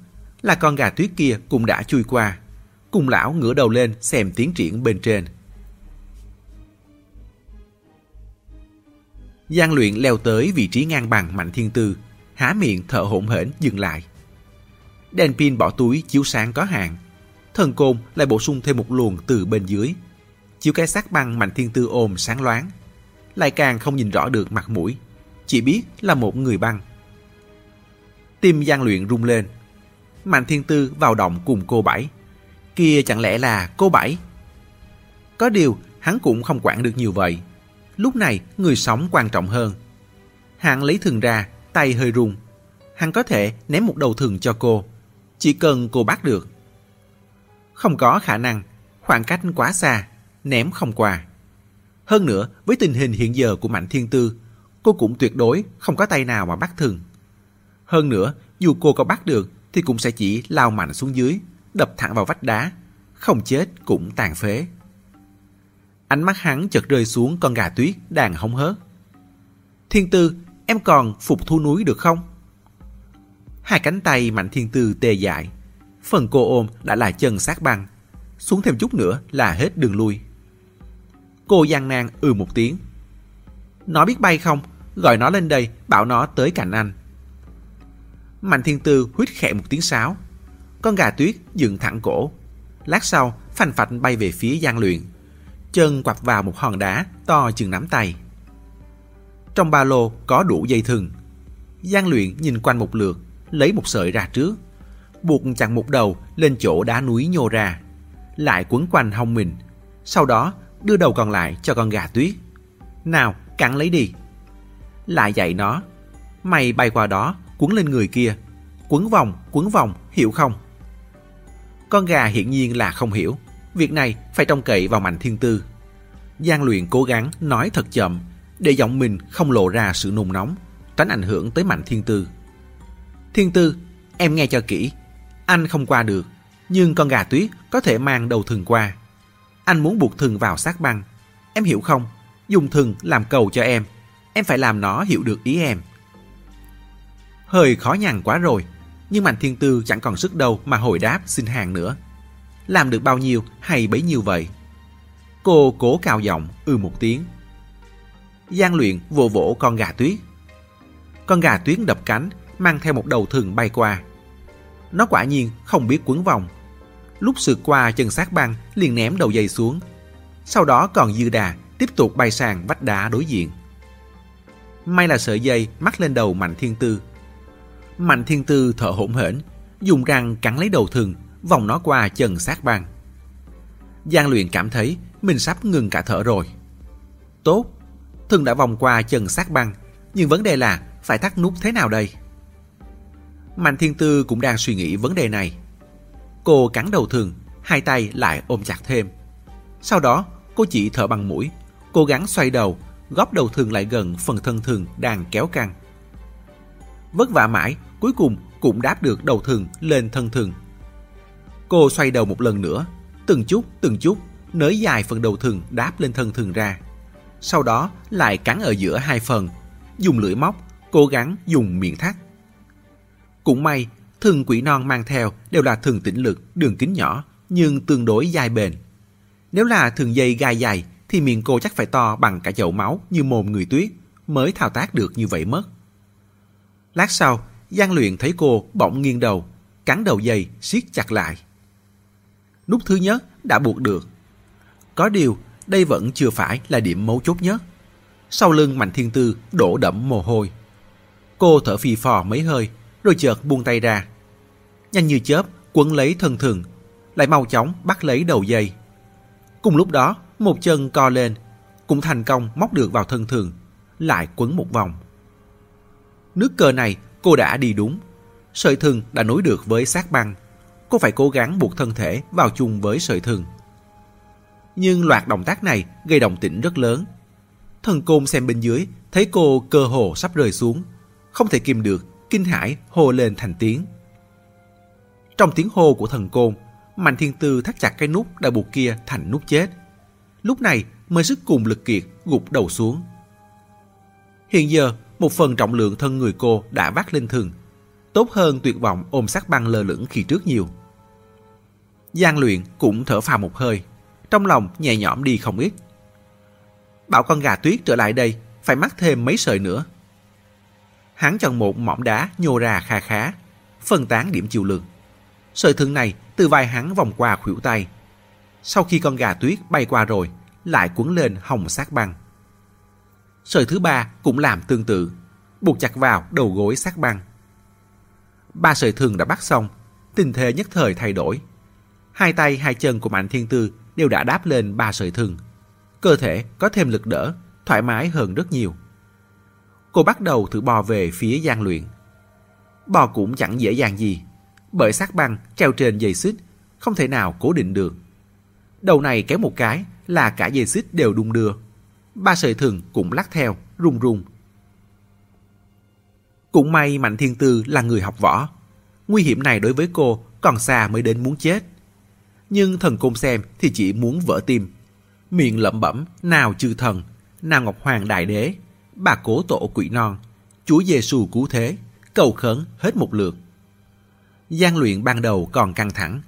là con gà tuyết kia cũng đã chui qua. Cùng lão ngửa đầu lên xem tiến triển bên trên. Giang luyện leo tới vị trí ngang bằng Mạnh Thiên Tư, há miệng thở hổn hển dừng lại. Đèn pin bỏ túi chiếu sáng có hạn. Thần côn lại bổ sung thêm một luồng từ bên dưới. Chiếu cái xác băng Mạnh Thiên Tư ôm sáng loáng. Lại càng không nhìn rõ được mặt mũi. Chỉ biết là một người băng. Tim Giang luyện rung lên. Mạnh Thiên Tư vào động cùng cô Bảy. Kia chẳng lẽ là cô Bảy? Có điều hắn cũng không quản được nhiều vậy. Lúc này người sống quan trọng hơn. Hắn lấy thường ra, tay hơi rung. Hắn có thể ném một đầu thường cho cô. Chỉ cần cô bắt được. Không có khả năng, khoảng cách quá xa, ném không qua. Hơn nữa, với tình hình hiện giờ của Mạnh Thiên Tư, cô cũng tuyệt đối không có tay nào mà bắt thường. Hơn nữa, dù cô có bắt được thì cũng sẽ chỉ lao mạnh xuống dưới, đập thẳng vào vách đá, không chết cũng tàn phế. Ánh mắt hắn chợt rơi xuống con gà tuyết đang hóng hớt. Thiên Tư, em còn phục thu núi được không? Hai cánh tay Mạnh Thiên Tư tê dại. Phần cô ôm đã là chân sát băng. Xuống thêm chút nữa là hết đường lui. Cô gian nan ừ một tiếng. Nó biết bay không? Gọi nó lên đây, bảo nó tới cạnh anh. Mạnh Thiên Tư huyết khẽ một tiếng sáo con gà tuyết dựng thẳng cổ. Lát sau, phành phạch bay về phía gian Luyện. Chân quặp vào một hòn đá to chừng nắm tay. Trong ba lô có đủ dây thừng. gian Luyện nhìn quanh một lượt, lấy một sợi ra trước. Buộc chặn một đầu lên chỗ đá núi nhô ra. Lại quấn quanh hông mình. Sau đó đưa đầu còn lại cho con gà tuyết. Nào, cắn lấy đi. Lại dạy nó. Mày bay qua đó, quấn lên người kia. Quấn vòng, quấn vòng, hiểu không? Con gà hiển nhiên là không hiểu. Việc này phải trông cậy vào Mạnh Thiên Tư. Giang luyện cố gắng nói thật chậm để giọng mình không lộ ra sự nôn nóng, tránh ảnh hưởng tới Mạnh Thiên Tư. Thiên Tư, em nghe cho kỹ. Anh không qua được, nhưng con gà tuyết có thể mang đầu thừng qua. Anh muốn buộc thừng vào sát băng. Em hiểu không? Dùng thừng làm cầu cho em. Em phải làm nó hiểu được ý em. Hơi khó nhằn quá rồi, nhưng Mạnh Thiên Tư chẳng còn sức đâu mà hồi đáp xin hàng nữa. Làm được bao nhiêu hay bấy nhiêu vậy? Cô cố cao giọng ư một tiếng. Giang luyện vỗ vỗ con gà tuyết. Con gà tuyết đập cánh, mang theo một đầu thừng bay qua. Nó quả nhiên không biết quấn vòng. Lúc sượt qua chân sát băng liền ném đầu dây xuống. Sau đó còn dư đà tiếp tục bay sang vách đá đối diện. May là sợi dây mắc lên đầu Mạnh Thiên Tư. Mạnh Thiên Tư thở hổn hển, dùng răng cắn lấy đầu thừng, vòng nó qua chân sát băng. Giang luyện cảm thấy mình sắp ngừng cả thở rồi. Tốt, thừng đã vòng qua chân sát băng, nhưng vấn đề là phải thắt nút thế nào đây? Mạnh Thiên Tư cũng đang suy nghĩ vấn đề này. Cô cắn đầu thừng, hai tay lại ôm chặt thêm. Sau đó, cô chỉ thở bằng mũi, cố gắng xoay đầu, góp đầu thừng lại gần phần thân thừng đang kéo căng. Vất vả mãi, cuối cùng cũng đáp được đầu thừng lên thân thừng. Cô xoay đầu một lần nữa, từng chút từng chút nới dài phần đầu thừng đáp lên thân thừng ra. Sau đó lại cắn ở giữa hai phần, dùng lưỡi móc, cố gắng dùng miệng thắt. Cũng may, thừng quỷ non mang theo đều là thừng tĩnh lực, đường kính nhỏ, nhưng tương đối dài bền. Nếu là thừng dây gai dài, thì miệng cô chắc phải to bằng cả chậu máu như mồm người tuyết, mới thao tác được như vậy mất. Lát sau, Giang Luyện thấy cô bỗng nghiêng đầu, cắn đầu dây, siết chặt lại. Nút thứ nhất đã buộc được. Có điều, đây vẫn chưa phải là điểm mấu chốt nhất. Sau lưng Mạnh Thiên Tư đổ đẫm mồ hôi. Cô thở phì phò mấy hơi, rồi chợt buông tay ra. Nhanh như chớp, quấn lấy thân thường, lại mau chóng bắt lấy đầu dây. Cùng lúc đó, một chân co lên, cũng thành công móc được vào thân thường, lại quấn một vòng. Nước cờ này cô đã đi đúng. Sợi thừng đã nối được với xác băng. Cô phải cố gắng buộc thân thể vào chung với sợi thừng. Nhưng loạt động tác này gây động tĩnh rất lớn. Thần côn xem bên dưới, thấy cô cơ hồ sắp rơi xuống. Không thể kìm được, kinh hãi hô lên thành tiếng. Trong tiếng hô của thần côn, Mạnh Thiên Tư thắt chặt cái nút đã buộc kia thành nút chết. Lúc này mới sức cùng lực kiệt gục đầu xuống. Hiện giờ, một phần trọng lượng thân người cô đã vác lên thường Tốt hơn tuyệt vọng ôm sát băng lơ lửng khi trước nhiều. Giang luyện cũng thở phào một hơi, trong lòng nhẹ nhõm đi không ít. Bảo con gà tuyết trở lại đây, phải mắc thêm mấy sợi nữa. Hắn chọn một mỏm đá nhô ra kha khá, phân tán điểm chịu lực. Sợi thương này từ vai hắn vòng qua khuỷu tay. Sau khi con gà tuyết bay qua rồi, lại cuốn lên hồng sát băng. Sợi thứ ba cũng làm tương tự, buộc chặt vào đầu gối sát băng. Ba sợi thường đã bắt xong, tình thế nhất thời thay đổi. Hai tay hai chân của Mạnh Thiên Tư đều đã đáp lên ba sợi thừng. Cơ thể có thêm lực đỡ, thoải mái hơn rất nhiều. Cô bắt đầu thử bò về phía gian luyện. Bò cũng chẳng dễ dàng gì, bởi sát băng treo trên dây xích, không thể nào cố định được. Đầu này kéo một cái là cả dây xích đều đung đưa ba sợi thừng cũng lắc theo, rung rung. Cũng may Mạnh Thiên Tư là người học võ. Nguy hiểm này đối với cô còn xa mới đến muốn chết. Nhưng thần côn xem thì chỉ muốn vỡ tim. Miệng lẩm bẩm nào chư thần, nào Ngọc Hoàng Đại Đế, bà cố tổ quỷ non, Chúa Giêsu cứu thế, cầu khấn hết một lượt. gian luyện ban đầu còn căng thẳng.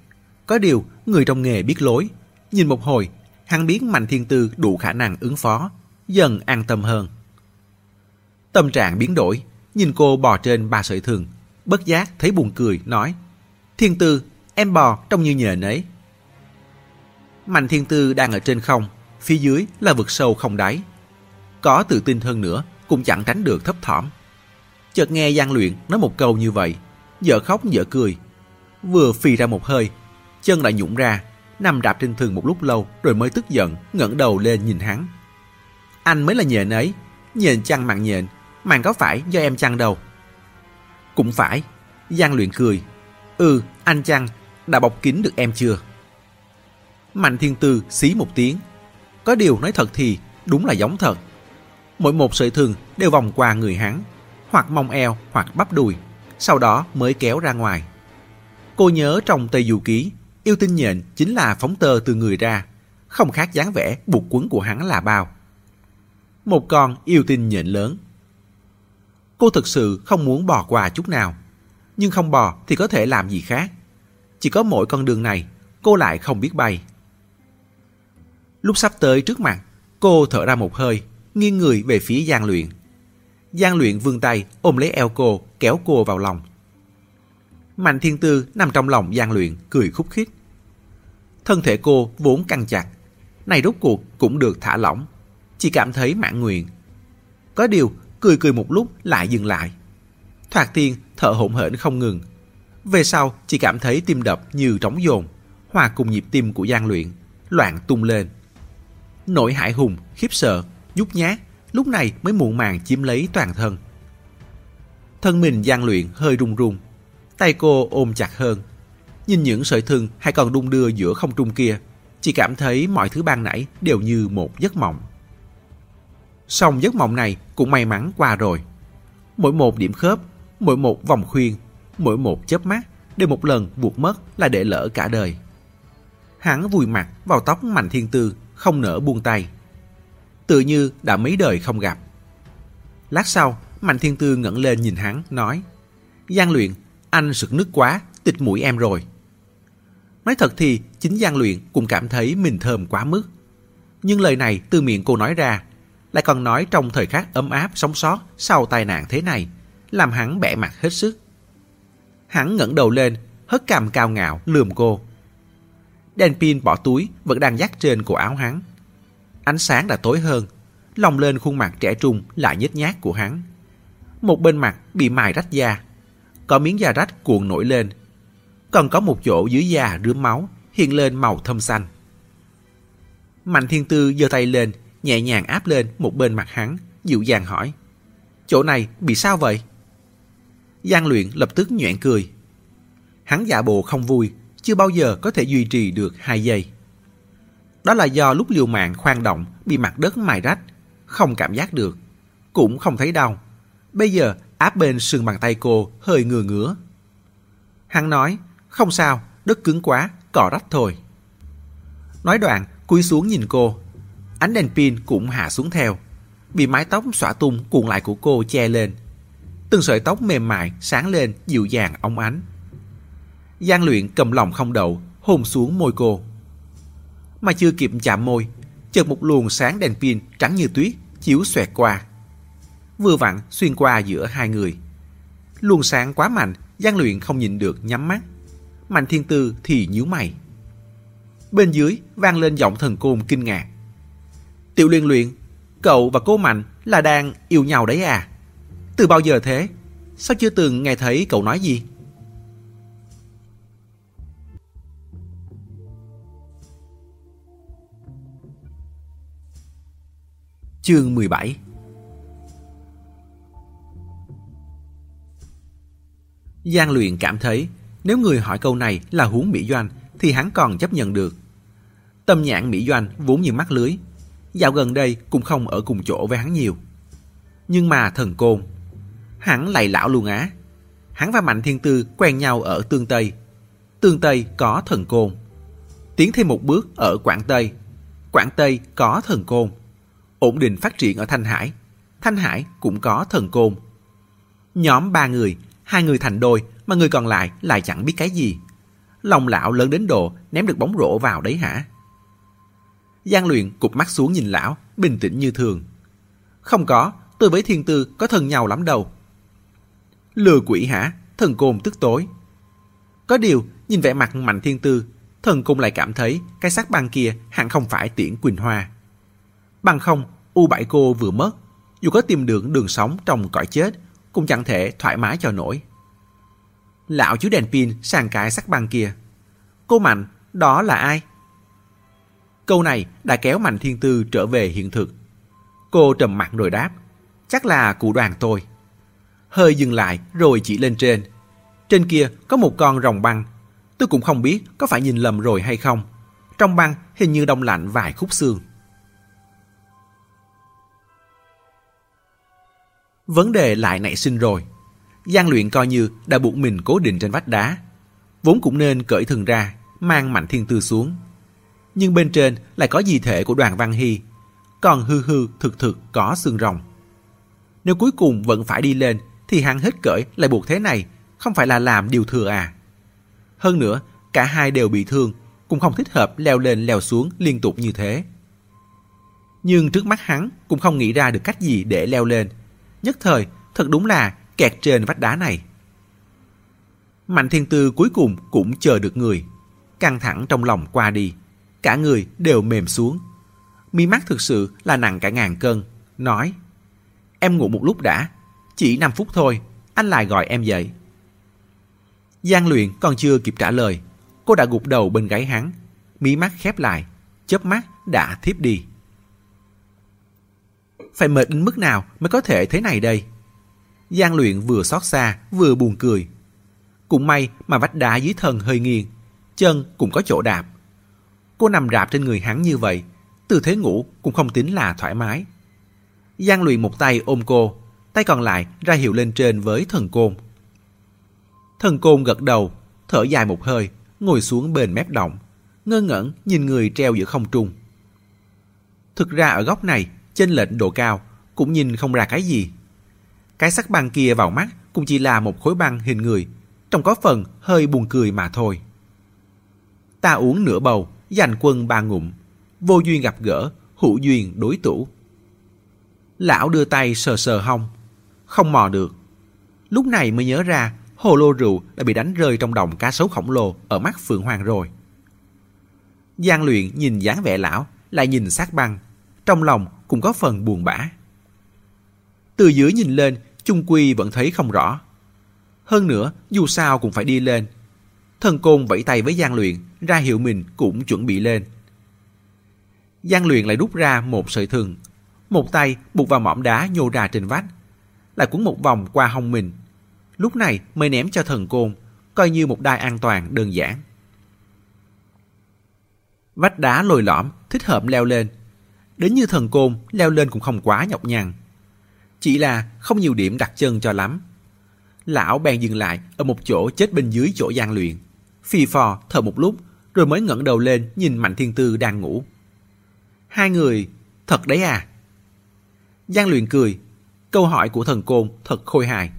Có điều, người trong nghề biết lối. Nhìn một hồi, hắn biết Mạnh Thiên Tư đủ khả năng ứng phó, dần an tâm hơn. Tâm trạng biến đổi, nhìn cô bò trên ba sợi thường bất giác thấy buồn cười, nói Thiên Tư, Em bò trông như nhện ấy. Mạnh thiên tư đang ở trên không, phía dưới là vực sâu không đáy. Có tự tin hơn nữa, cũng chẳng tránh được thấp thỏm. Chợt nghe Giang Luyện nói một câu như vậy, dở khóc dở cười. Vừa phì ra một hơi, chân lại nhũng ra, nằm đạp trên thường một lúc lâu rồi mới tức giận, ngẩng đầu lên nhìn hắn. Anh mới là nhện ấy, nhện chăng mặn nhện, mặn có phải do em chăng đâu. Cũng phải, Giang Luyện cười. Ừ, anh chăng, đã bọc kín được em chưa? Mạnh Thiên Tư xí một tiếng. Có điều nói thật thì đúng là giống thật. Mỗi một sợi thừng đều vòng qua người hắn, hoặc mông eo hoặc bắp đùi, sau đó mới kéo ra ngoài. Cô nhớ trong Tây Du Ký, yêu tinh nhện chính là phóng tơ từ người ra, không khác dáng vẻ buộc quấn của hắn là bao. Một con yêu tinh nhện lớn. Cô thực sự không muốn bò qua chút nào, nhưng không bò thì có thể làm gì khác. Chỉ có mỗi con đường này, cô lại không biết bay. Lúc sắp tới trước mặt, cô thở ra một hơi, nghiêng người về phía gian Luyện. gian Luyện vươn tay ôm lấy eo cô, kéo cô vào lòng. Mạnh Thiên Tư nằm trong lòng gian Luyện, cười khúc khích. Thân thể cô vốn căng chặt, này rốt cuộc cũng được thả lỏng, chỉ cảm thấy mãn nguyện. Có điều, cười cười một lúc lại dừng lại. Thoạt tiên thở hổn hển không ngừng. Về sau chỉ cảm thấy tim đập như trống dồn, hòa cùng nhịp tim của gian Luyện, loạn tung lên. Nỗi hải hùng, khiếp sợ, nhút nhát, lúc này mới muộn màng chiếm lấy toàn thân. Thân mình gian Luyện hơi run run, tay cô ôm chặt hơn. Nhìn những sợi thừng hay còn đung đưa giữa không trung kia, chỉ cảm thấy mọi thứ ban nãy đều như một giấc mộng. Xong giấc mộng này cũng may mắn qua rồi. Mỗi một điểm khớp, mỗi một vòng khuyên, mỗi một chớp mắt đều một lần buộc mất là để lỡ cả đời. Hắn vùi mặt vào tóc Mạnh Thiên Tư, không nỡ buông tay. Tự như đã mấy đời không gặp. Lát sau, Mạnh Thiên Tư ngẩng lên nhìn hắn, nói Giang luyện, anh sực nước quá, tịch mũi em rồi. Nói thật thì, chính Giang luyện cũng cảm thấy mình thơm quá mức. Nhưng lời này từ miệng cô nói ra, lại còn nói trong thời khắc ấm áp sống sót sau tai nạn thế này, làm hắn bẻ mặt hết sức. Hắn ngẩng đầu lên, hất cằm cao ngạo lườm cô. Đèn pin bỏ túi vẫn đang dắt trên cổ áo hắn. Ánh sáng đã tối hơn, lòng lên khuôn mặt trẻ trung lại nhếch nhác của hắn. Một bên mặt bị mài rách da, có miếng da rách cuộn nổi lên. Còn có một chỗ dưới da rướm máu, hiện lên màu thâm xanh. Mạnh thiên tư giơ tay lên, nhẹ nhàng áp lên một bên mặt hắn, dịu dàng hỏi. Chỗ này bị sao vậy? Giang luyện lập tức nhoẹn cười. Hắn giả bộ không vui, chưa bao giờ có thể duy trì được hai giây. Đó là do lúc liều mạng khoan động bị mặt đất mài rách, không cảm giác được, cũng không thấy đau. Bây giờ áp bên sườn bàn tay cô hơi ngừa ngứa. Hắn nói, không sao, đất cứng quá, cỏ rách thôi. Nói đoạn, cúi xuống nhìn cô. Ánh đèn pin cũng hạ xuống theo. Bị mái tóc xõa tung cuộn lại của cô che lên. Từng sợi tóc mềm mại sáng lên dịu dàng óng ánh. Giang luyện cầm lòng không đậu, hôn xuống môi cô. Mà chưa kịp chạm môi, chợt một luồng sáng đèn pin trắng như tuyết chiếu xoẹt qua. Vừa vặn xuyên qua giữa hai người. Luồng sáng quá mạnh, Giang luyện không nhìn được nhắm mắt. Mạnh thiên tư thì nhíu mày. Bên dưới vang lên giọng thần côn kinh ngạc. Tiểu liên luyện, cậu và cô Mạnh là đang yêu nhau đấy à? Từ bao giờ thế? Sao chưa từng nghe thấy cậu nói gì? Chương 17 Giang luyện cảm thấy nếu người hỏi câu này là huống Mỹ Doanh thì hắn còn chấp nhận được. Tâm nhãn Mỹ Doanh vốn như mắt lưới. Dạo gần đây cũng không ở cùng chỗ với hắn nhiều. Nhưng mà thần côn, hắn lại lão luôn á. Hắn và Mạnh Thiên Tư quen nhau ở Tương Tây. Tương Tây có thần côn. Tiến thêm một bước ở Quảng Tây. Quảng Tây có thần côn ổn định phát triển ở Thanh Hải. Thanh Hải cũng có thần côn. Nhóm ba người, hai người thành đôi mà người còn lại lại chẳng biết cái gì. Lòng lão lớn đến độ ném được bóng rổ vào đấy hả? Giang luyện cụp mắt xuống nhìn lão, bình tĩnh như thường. Không có, tôi với thiên tư có thân nhau lắm đâu. Lừa quỷ hả? Thần côn tức tối. Có điều, nhìn vẻ mặt Mạnh Thiên Tư, thần cung lại cảm thấy cái xác băng kia hẳn không phải tiễn Quỳnh Hoa. Bằng không, U Bảy cô vừa mất, dù có tìm được đường sống trong cõi chết, cũng chẳng thể thoải mái cho nổi. Lão chiếu đèn pin sang cái sắc băng kia. Cô Mạnh, đó là ai? Câu này đã kéo Mạnh Thiên Tư trở về hiện thực. Cô trầm mặt rồi đáp, chắc là cụ đoàn tôi. Hơi dừng lại rồi chỉ lên trên. Trên kia có một con rồng băng. Tôi cũng không biết có phải nhìn lầm rồi hay không. Trong băng hình như đông lạnh vài khúc xương. Vấn đề lại nảy sinh rồi. Giang luyện coi như đã buộc mình cố định trên vách đá. Vốn cũng nên cởi thừng ra, mang mạnh thiên tư xuống. Nhưng bên trên lại có di thể của đoàn Văn Hy. Còn hư hư thực thực có xương rồng. Nếu cuối cùng vẫn phải đi lên thì hắn hết cởi lại buộc thế này, không phải là làm điều thừa à. Hơn nữa, cả hai đều bị thương, cũng không thích hợp leo lên leo xuống liên tục như thế. Nhưng trước mắt hắn cũng không nghĩ ra được cách gì để leo lên. Nhất thời, thật đúng là kẹt trên vách đá này. Mạnh thiên tư cuối cùng cũng chờ được người. Căng thẳng trong lòng qua đi. Cả người đều mềm xuống. Mi mắt thực sự là nặng cả ngàn cân. Nói, em ngủ một lúc đã. Chỉ 5 phút thôi, anh lại gọi em dậy. Giang luyện còn chưa kịp trả lời. Cô đã gục đầu bên gáy hắn. Mí mắt khép lại, chớp mắt đã thiếp đi. Phải mệt đến mức nào mới có thể thế này đây? Giang luyện vừa xót xa, vừa buồn cười. Cũng may mà vách đá dưới thân hơi nghiêng, chân cũng có chỗ đạp. Cô nằm rạp trên người hắn như vậy, tư thế ngủ cũng không tính là thoải mái. Giang luyện một tay ôm cô, tay còn lại ra hiệu lên trên với thần côn. Thần côn gật đầu, thở dài một hơi, ngồi xuống bên mép động, ngơ ngẩn nhìn người treo giữa không trung. Thực ra ở góc này, trên lệnh độ cao, cũng nhìn không ra cái gì. Cái sắc băng kia vào mắt cũng chỉ là một khối băng hình người, trông có phần hơi buồn cười mà thôi. Ta uống nửa bầu, dành quân ba ngụm, vô duyên gặp gỡ, hữu duyên đối tủ. Lão đưa tay sờ sờ hông, không mò được. Lúc này mới nhớ ra hồ lô rượu đã bị đánh rơi trong đồng cá sấu khổng lồ ở mắt Phượng Hoàng rồi. Giang luyện nhìn dáng vẻ lão, lại nhìn sát băng, trong lòng cũng có phần buồn bã. Từ dưới nhìn lên, chung quy vẫn thấy không rõ. Hơn nữa, dù sao cũng phải đi lên. Thần côn vẫy tay với Giang Luyện, ra hiệu mình cũng chuẩn bị lên. Giang Luyện lại rút ra một sợi thừng. Một tay buộc vào mỏm đá nhô ra trên vách. Lại cuốn một vòng qua hông mình. Lúc này mới ném cho thần côn, coi như một đai an toàn đơn giản. Vách đá lồi lõm, thích hợp leo lên. Đến như thần côn, leo lên cũng không quá nhọc nhằn. Chỉ là không nhiều điểm đặt chân cho lắm. Lão bèn dừng lại ở một chỗ chết bên dưới chỗ gian luyện. Phi phò thở một lúc rồi mới ngẩng đầu lên nhìn Mạnh Thiên Tư đang ngủ. Hai người, thật đấy à? Giang luyện cười. Câu hỏi của thần côn thật khôi hài.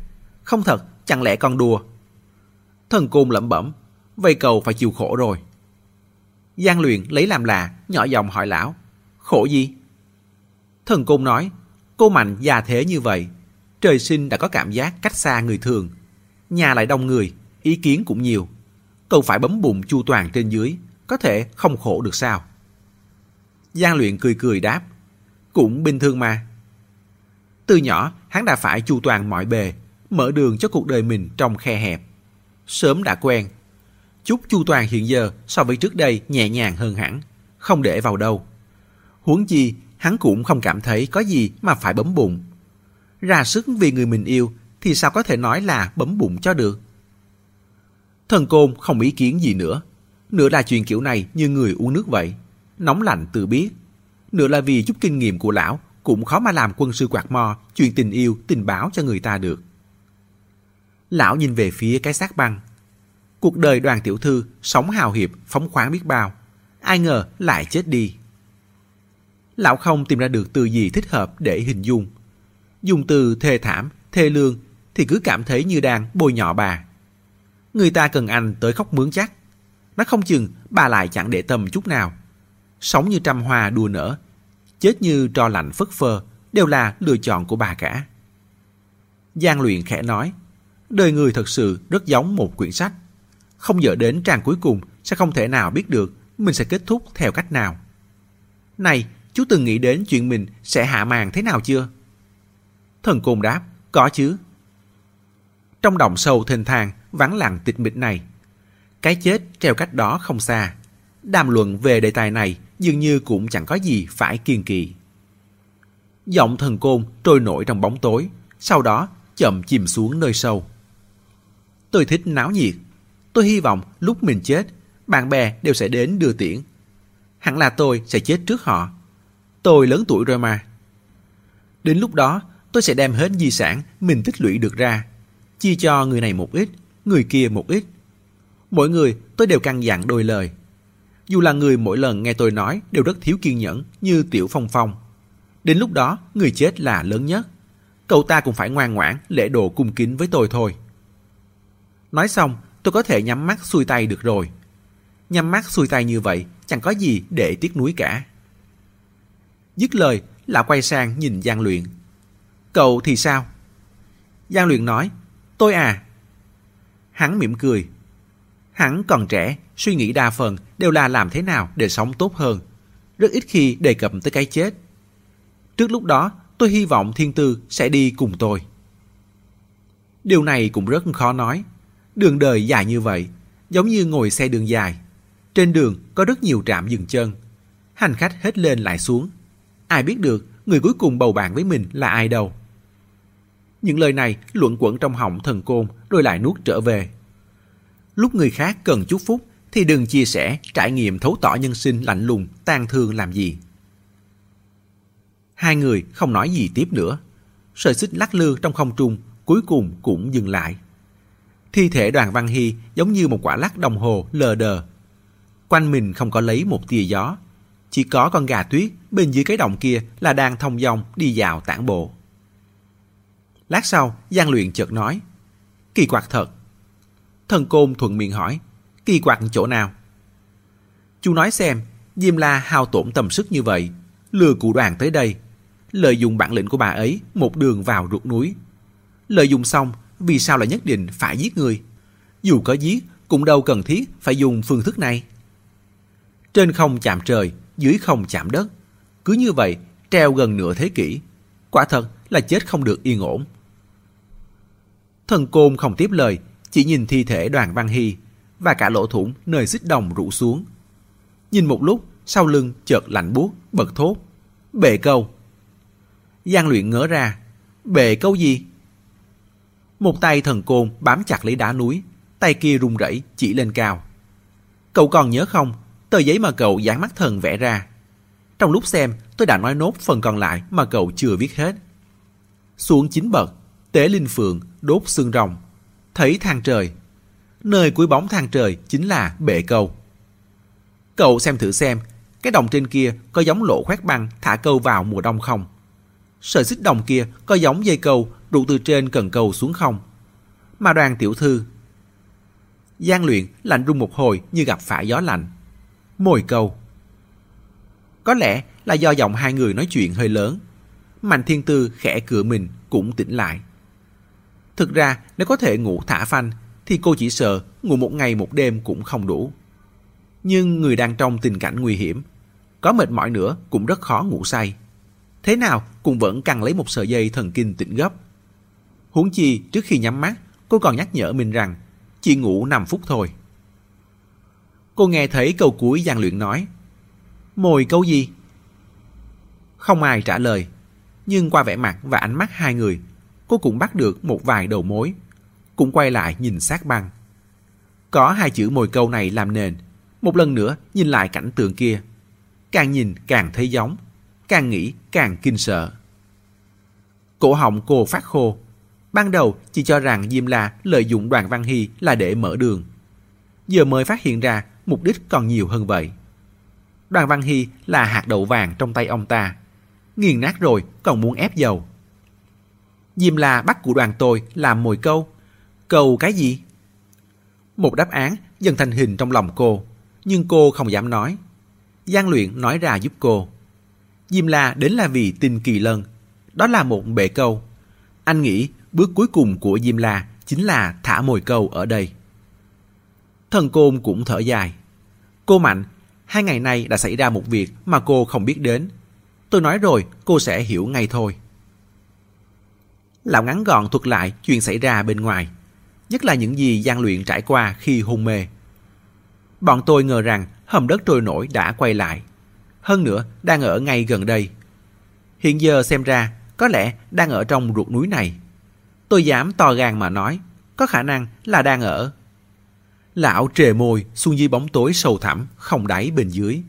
Không thật, chẳng lẽ con đùa? Thần côn lẩm bẩm. Vây cầu phải chịu khổ rồi. Giang luyện lấy làm lạ, nhỏ giọng hỏi lão. Khổ gì? Thần côn nói. Cô Mạnh già thế như vậy, trời sinh đã có cảm giác cách xa người thường. Nhà lại đông người, ý kiến cũng nhiều tôi phải bấm bụng chu toàn trên dưới, có thể không khổ được sao? Giang luyện cười cười đáp, cũng bình thường mà. Từ nhỏ, hắn đã phải chu toàn mọi bề, mở đường cho cuộc đời mình trong khe hẹp. Sớm đã quen. Chút chu toàn hiện giờ so với trước đây nhẹ nhàng hơn hẳn, không để vào đâu. Huống chi, hắn cũng không cảm thấy có gì mà phải bấm bụng. Ra sức vì người mình yêu thì sao có thể nói là bấm bụng cho được. Thần côn không ý kiến gì nữa. Nửa là chuyện kiểu này như người uống nước vậy. Nóng lạnh tự biết. Nửa là vì chút kinh nghiệm của lão cũng khó mà làm quân sư quạt mò chuyện tình yêu tình báo cho người ta được. Lão nhìn về phía cái xác băng. Cuộc đời đoàn tiểu thư sống hào hiệp, phóng khoáng biết bao. Ai ngờ lại chết đi. Lão không tìm ra được từ gì thích hợp để hình dung. Dùng từ thê thảm, thê lương thì cứ cảm thấy như đang bôi nhọ bà. Người ta cần anh tới khóc mướn chắc. Nó không chừng bà lại chẳng để tâm chút nào. Sống như trăm hoa đua nở, chết như trò lạnh phất phơ đều là lựa chọn của bà cả. Giang luyện khẽ nói, đời người thật sự rất giống một quyển sách. không dở đến trang cuối cùng sẽ không thể nào biết được mình sẽ kết thúc theo cách nào. Này, chú từng nghĩ đến chuyện mình sẽ hạ màn thế nào chưa? Thần côn đáp, có chứ. Trong động sâu thênh thang, vắng lặng tịch mịch này, cái chết treo cách đó không xa. Đàm luận về đề tài này dường như cũng chẳng có gì phải kiên kỵ. Giọng thần côn trôi nổi trong bóng tối, sau đó chậm chìm xuống nơi sâu. Tôi thích náo nhiệt. Tôi hy vọng lúc mình chết, bạn bè đều sẽ đến đưa tiễn. Hẳn là tôi sẽ chết trước họ. Tôi lớn tuổi rồi mà. Đến lúc đó, tôi sẽ đem hết di sản mình tích lũy được ra. Chia cho người này một ít, người kia một ít. Mỗi người tôi đều căn dặn đôi lời. Dù là người mỗi lần nghe tôi nói đều rất thiếu kiên nhẫn như Tiểu Phong Phong. Đến lúc đó, người chết là lớn nhất. Cậu ta cũng phải ngoan ngoãn, lễ độ cung kính với tôi thôi. Nói xong, tôi có thể nhắm mắt xuôi tay được rồi. Nhắm mắt xuôi tay như vậy, chẳng có gì để tiếc nuối cả. Dứt lời, là quay sang nhìn Giang Luyện. Cậu thì sao? Giang Luyện nói, tôi à. Hắn mỉm cười. Hắn còn trẻ, suy nghĩ đa phần đều là làm thế nào để sống tốt hơn. Rất ít khi đề cập tới cái chết. Trước lúc đó, tôi hy vọng Thiên Tư sẽ đi cùng tôi. Điều này cũng rất khó nói. Đường đời dài như vậy, giống như ngồi xe đường dài. Trên đường có rất nhiều trạm dừng chân. Hành khách hết lên lại xuống. Ai biết được người cuối cùng bầu bạn với mình là ai đâu. Những lời này luận quẩn trong họng thần côn rồi lại nuốt trở về. Lúc người khác cần chúc phúc thì đừng chia sẻ trải nghiệm thấu tỏ nhân sinh lạnh lùng, tan thương làm gì. Hai người không nói gì tiếp nữa. Sợi xích lắc lư trong không trung cuối cùng cũng dừng lại. Thi thể đoàn Văn Hy giống như một quả lắc đồng hồ lờ đờ. Quanh mình không có lấy một tia gió. Chỉ có con gà tuyết bên dưới cái đồng kia là đang thông dong đi vào tản bộ. Lát sau, Giang Luyện chợt nói. Kỳ quặc thật. Thần Côn thuận miệng hỏi. Kỳ quặc chỗ nào? Chú nói xem, Diêm La hao tổn tầm sức như vậy, lừa cụ đoàn tới đây, lợi dụng bản lĩnh của bà ấy một đường vào ruột núi. Lợi dụng xong, vì sao lại nhất định phải giết người? Dù có giết, cũng đâu cần thiết phải dùng phương thức này. Trên không chạm trời, dưới không chạm đất. Cứ như vậy, treo gần nửa thế kỷ. Quả thật là chết không được yên ổn. Thần côn không tiếp lời, chỉ nhìn thi thể đoàn văn hy và cả lỗ thủng nơi xích đồng rủ xuống. Nhìn một lúc, sau lưng chợt lạnh buốt bật thốt. Bệ câu. Giang luyện ngỡ ra. Bệ câu gì? Một tay thần côn bám chặt lấy đá núi, tay kia run rẩy chỉ lên cao. Cậu còn nhớ không, tờ giấy mà cậu dán mắt thần vẽ ra. Trong lúc xem, tôi đã nói nốt phần còn lại mà cậu chưa viết hết. Xuống chín bậc, tế linh phượng, đốt xương rồng, thấy thang trời. Nơi cuối bóng thang trời chính là bệ câu. Cậu xem thử xem, cái đồng trên kia có giống lỗ khoét băng thả câu vào mùa đông không? Sợi xích đồng kia có giống dây câu đụng từ trên cần câu xuống không? Mà đoàn tiểu thư. gian luyện lạnh rung một hồi như gặp phải gió lạnh. Mồi câu. Có lẽ là do giọng hai người nói chuyện hơi lớn. Mạnh thiên tư khẽ cửa mình cũng tỉnh lại. Thực ra nếu có thể ngủ thả phanh thì cô chỉ sợ ngủ một ngày một đêm cũng không đủ. Nhưng người đang trong tình cảnh nguy hiểm, có mệt mỏi nữa cũng rất khó ngủ say. Thế nào cũng vẫn cần lấy một sợi dây thần kinh tỉnh gấp. Huống chi trước khi nhắm mắt, cô còn nhắc nhở mình rằng chỉ ngủ 5 phút thôi. Cô nghe thấy câu cuối gian Luyện nói Mồi câu gì? Không ai trả lời Nhưng qua vẻ mặt và ánh mắt hai người Cô cũng bắt được một vài đầu mối. Cũng quay lại nhìn sát băng. Có hai chữ mồi câu này làm nền. Một lần nữa nhìn lại cảnh tượng kia. Càng nhìn càng thấy giống. Càng nghĩ càng kinh sợ. Cổ họng cô phát khô. Ban đầu chỉ cho rằng Diêm La lợi dụng đoàn Văn Hy là để mở đường. Giờ mới phát hiện ra, mục đích còn nhiều hơn vậy. Đoàn Văn Hy là hạt đậu vàng trong tay ông ta. Nghiền nát rồi còn muốn ép dầu. Diêm La bắt cụ đoàn tôi làm mồi câu. Câu cái gì? Một đáp án dần thành hình trong lòng cô, nhưng cô không dám nói. Giang luyện nói ra giúp cô. Diêm La đến là vì tin kỳ lân. Đó là một bể câu. Anh nghĩ bước cuối cùng của Diêm La chính là thả mồi câu ở đây. Thần Côn cũng thở dài. Cô Mạnh, hai ngày nay đã xảy ra một việc mà cô không biết đến. Tôi nói rồi, cô sẽ hiểu ngay thôi. Lão ngắn gọn thuật lại chuyện xảy ra bên ngoài, nhất là những gì gian luyện trải qua khi hôn mê. Bọn tôi ngờ rằng hầm đất trôi nổi đã quay lại. Hơn nữa, đang ở ngay gần đây. Hiện giờ xem ra, có lẽ đang ở trong ruột núi này. Tôi dám to gan mà nói, có khả năng là đang ở. Lão trề môi xuống dưới bóng tối sâu thẳm, không đáy bên dưới.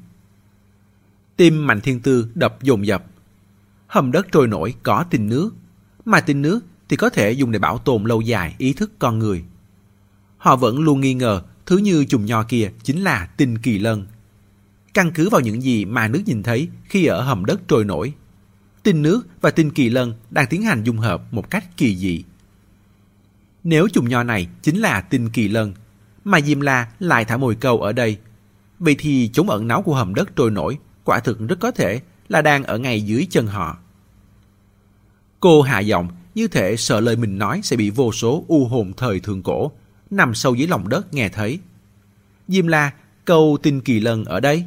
Tim Mạnh Thiên Tư đập dồn dập. Hầm đất trôi nổi có tình nước, mà tinh nước thì có thể dùng để bảo tồn lâu dài ý thức con người. Họ vẫn luôn nghi ngờ thứ như chùm nho kia chính là tinh kỳ lân. Căn cứ vào những gì mà nước nhìn thấy khi ở hầm đất trôi nổi, tinh nước và tinh kỳ lân đang tiến hành dung hợp một cách kỳ dị. Nếu chùm nho này chính là tinh kỳ lân, mà Diêm La lại thả mồi câu ở đây, vậy thì chúng ẩn náu của hầm đất trôi nổi quả thực rất có thể là đang ở ngay dưới chân họ. Cô hạ giọng như thể sợ lời mình nói sẽ bị vô số u hồn thời thượng cổ nằm sâu dưới lòng đất nghe thấy. Diêm La, câu tinh kỳ lân ở đây.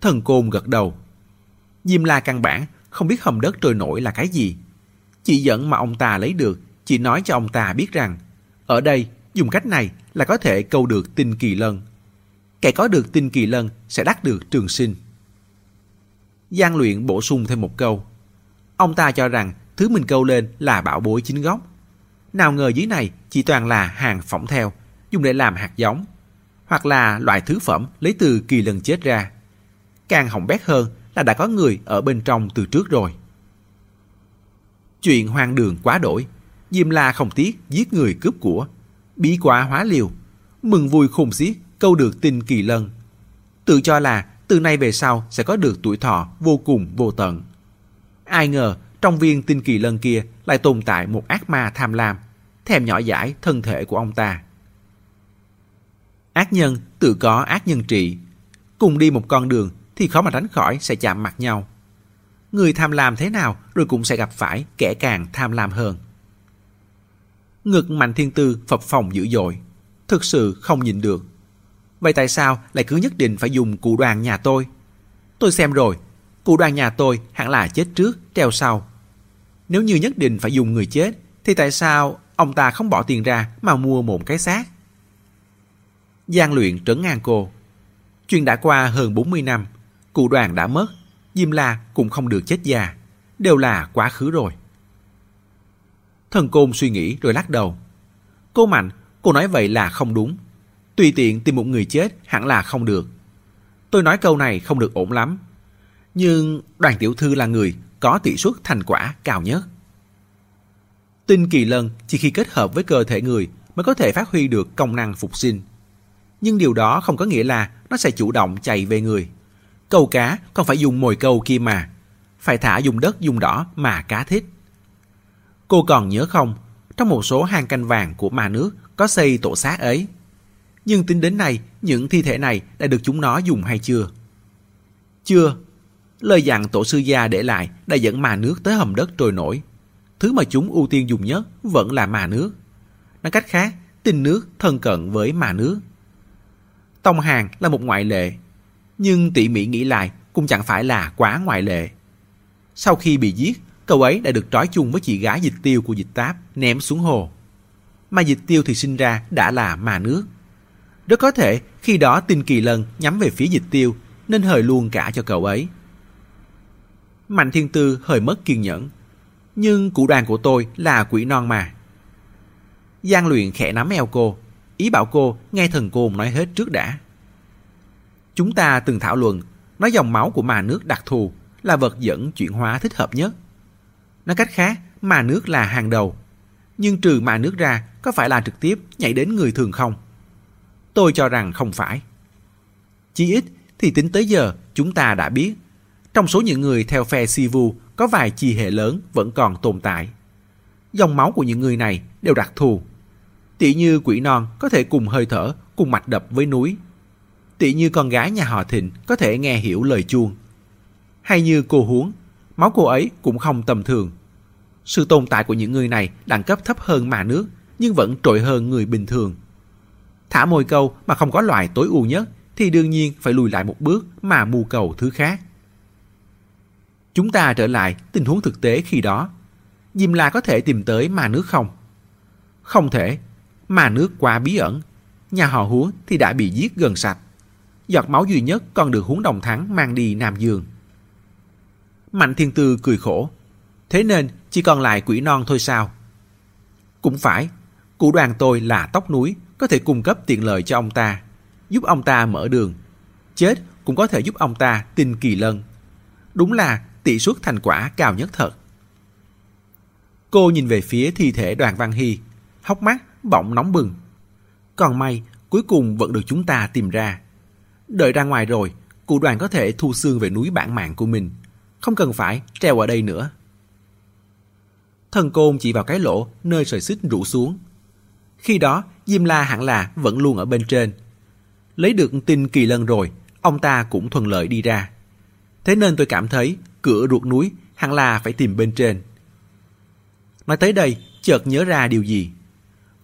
Thần Côn gật đầu. Diêm La căn bản không biết hầm đất trôi nổi là cái gì. Chỉ dẫn mà ông ta lấy được chỉ nói cho ông ta biết rằng ở đây dùng cách này là có thể câu được tinh kỳ lân. Kẻ có được tinh kỳ lân sẽ đắc được trường sinh. Giang luyện bổ sung thêm một câu. Ông ta cho rằng thứ mình câu lên là bảo bối chính gốc. Nào ngờ dưới này chỉ toàn là hàng phỏng theo, dùng để làm hạt giống, hoặc là loại thứ phẩm lấy từ kỳ lần chết ra. Càng hỏng bét hơn là đã có người ở bên trong từ trước rồi. Chuyện hoang đường quá đổi, Diêm La không tiếc giết người cướp của, bí quả hóa liều, mừng vui khùng xiết câu được tin kỳ lân. Tự cho là từ nay về sau sẽ có được tuổi thọ vô cùng vô tận. Ai ngờ trong viên tinh kỳ lân kia lại tồn tại một ác ma tham lam, thèm nhỏ dãi thân thể của ông ta. Ác nhân tự có ác nhân trị, cùng đi một con đường thì khó mà tránh khỏi sẽ chạm mặt nhau. Người tham lam thế nào rồi cũng sẽ gặp phải kẻ càng tham lam hơn. Ngực Mạnh Thiên Tư phập phòng dữ dội, thực sự không nhìn được. Vậy tại sao lại cứ nhất định phải dùng cụ đoàn nhà tôi? Tôi xem rồi, cụ đoàn nhà tôi hẳn là chết trước, treo sau. Nếu như nhất định phải dùng người chết, thì tại sao ông ta không bỏ tiền ra mà mua một cái xác? Giang luyện trấn ngang cô. Chuyện đã qua hơn 40 năm, cụ đoàn đã mất, Diêm La cũng không được chết già, đều là quá khứ rồi. Thần Côn suy nghĩ rồi lắc đầu. Cô Mạnh, cô nói vậy là không đúng. Tùy tiện tìm một người chết hẳn là không được. Tôi nói câu này không được ổn lắm. Nhưng đoàn tiểu thư là người có tỷ suất thành quả cao nhất. Tinh kỳ lân chỉ khi kết hợp với cơ thể người mới có thể phát huy được công năng phục sinh. Nhưng điều đó không có nghĩa là nó sẽ chủ động chạy về người. Câu cá còn phải dùng mồi câu kia mà. Phải thả dùng đất dùng đỏ mà cá thích. Cô còn nhớ không, trong một số hang canh vàng của ma nước có xây tổ xác ấy. Nhưng tính đến nay, những thi thể này đã được chúng nó dùng hay chưa? Chưa. Lời dặn tổ sư gia để lại đã dẫn mà nước tới hầm đất trôi nổi. Thứ mà chúng ưu tiên dùng nhất vẫn là mà nước. Nói cách khác, tinh nước thân cận với mà nước. Tông Hàng là một ngoại lệ, nhưng tỉ mỉ nghĩ lại cũng chẳng phải là quá ngoại lệ. Sau khi bị giết, cậu ấy đã được trói chung với chị gái dịch tiêu của dịch táp ném xuống hồ. Mà dịch tiêu thì sinh ra đã là mà nước. Rất có thể khi đó tinh kỳ lân nhắm về phía dịch tiêu nên hời luôn cả cho cậu ấy. Mạnh thiên tư hơi mất kiên nhẫn. Nhưng cụ đoàn của tôi là quỷ non mà. Giang luyện khẽ nắm eo cô, ý bảo cô nghe thần côn nói hết trước đã. Chúng ta từng thảo luận, nói dòng máu của mà nước đặc thù là vật dẫn chuyển hóa thích hợp nhất. Nói cách khác, mà nước là hàng đầu. Nhưng trừ mà nước ra, có phải là trực tiếp nhảy đến người thường không? Tôi cho rằng không phải. Chỉ ít thì tính tới giờ chúng ta đã biết. Trong số những người theo phe Sivu có vài chi hệ lớn vẫn còn tồn tại. Dòng máu của những người này đều đặc thù. Tỷ như quỷ non có thể cùng hơi thở, cùng mạch đập với núi. Tỷ như con gái nhà họ Thịnh có thể nghe hiểu lời chuông. Hay như cô Huống, máu cô ấy cũng không tầm thường. Sự tồn tại của những người này đẳng cấp thấp hơn mà nước, nhưng vẫn trội hơn người bình thường. Thả mồi câu mà không có loại tối ưu nhất thì đương nhiên phải lùi lại một bước mà mưu cầu thứ khác. Chúng ta trở lại tình huống thực tế khi đó. Diêm La có thể tìm tới ma nước không? Không thể. Ma nước quá bí ẩn. Nhà họ Húa thì đã bị giết gần sạch. Giọt máu duy nhất còn được Huống Đồng Thắng mang đi Nam Dương. Mạnh Thiên Tư cười khổ. Thế nên chỉ còn lại quỷ non thôi sao? Cũng phải. Cụ đoàn tôi là tóc núi, có thể cung cấp tiện lợi cho ông ta, giúp ông ta mở đường. Chết cũng có thể giúp ông ta tin kỳ lân. Đúng là tỷ suất thành quả cao nhất thật. Cô nhìn về phía thi thể đoàn Văn Hy, hốc mắt bỗng nóng bừng. Còn may, cuối cùng vẫn được chúng ta tìm ra. Đợi ra ngoài rồi, cụ đoàn có thể thu xương về núi bản mạng của mình. Không cần phải treo ở đây nữa. Thần côn chỉ vào cái lỗ nơi sợi xích rủ xuống. Khi đó, Diêm La hẳn là vẫn luôn ở bên trên. Lấy được tin kỳ lân rồi, ông ta cũng thuận lợi đi ra. Thế nên tôi cảm thấy cửa ruột núi hẳn là phải tìm bên trên. Nói tới đây, chợt nhớ ra điều gì.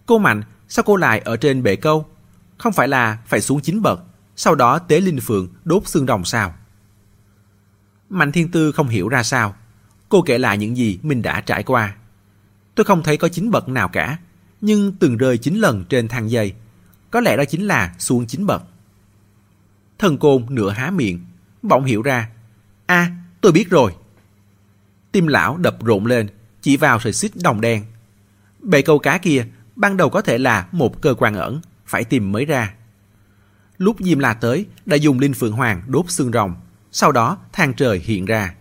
Cô Mạnh, sao cô lại ở trên bể câu? Không phải là phải xuống chín bậc, sau đó tế linh phượng đốt xương đồng sao? Mạnh Thiên Tư không hiểu ra sao. Cô kể lại những gì mình đã trải qua. Tôi không thấy có chín bậc nào cả, nhưng từng rơi chín lần trên thang dây. Có lẽ đó chính là xuống chín bậc. Thần côn nửa há miệng, bỗng hiểu ra. a à, tôi biết rồi. Tim lão đập rộn lên, chỉ vào sợi xích đồng đen. Bệ câu cá kia ban đầu có thể là một cơ quan ẩn, phải tìm mới ra. Lúc Diêm La tới, đã dùng Linh Phượng Hoàng đốt xương rồng, sau đó thang trời hiện ra.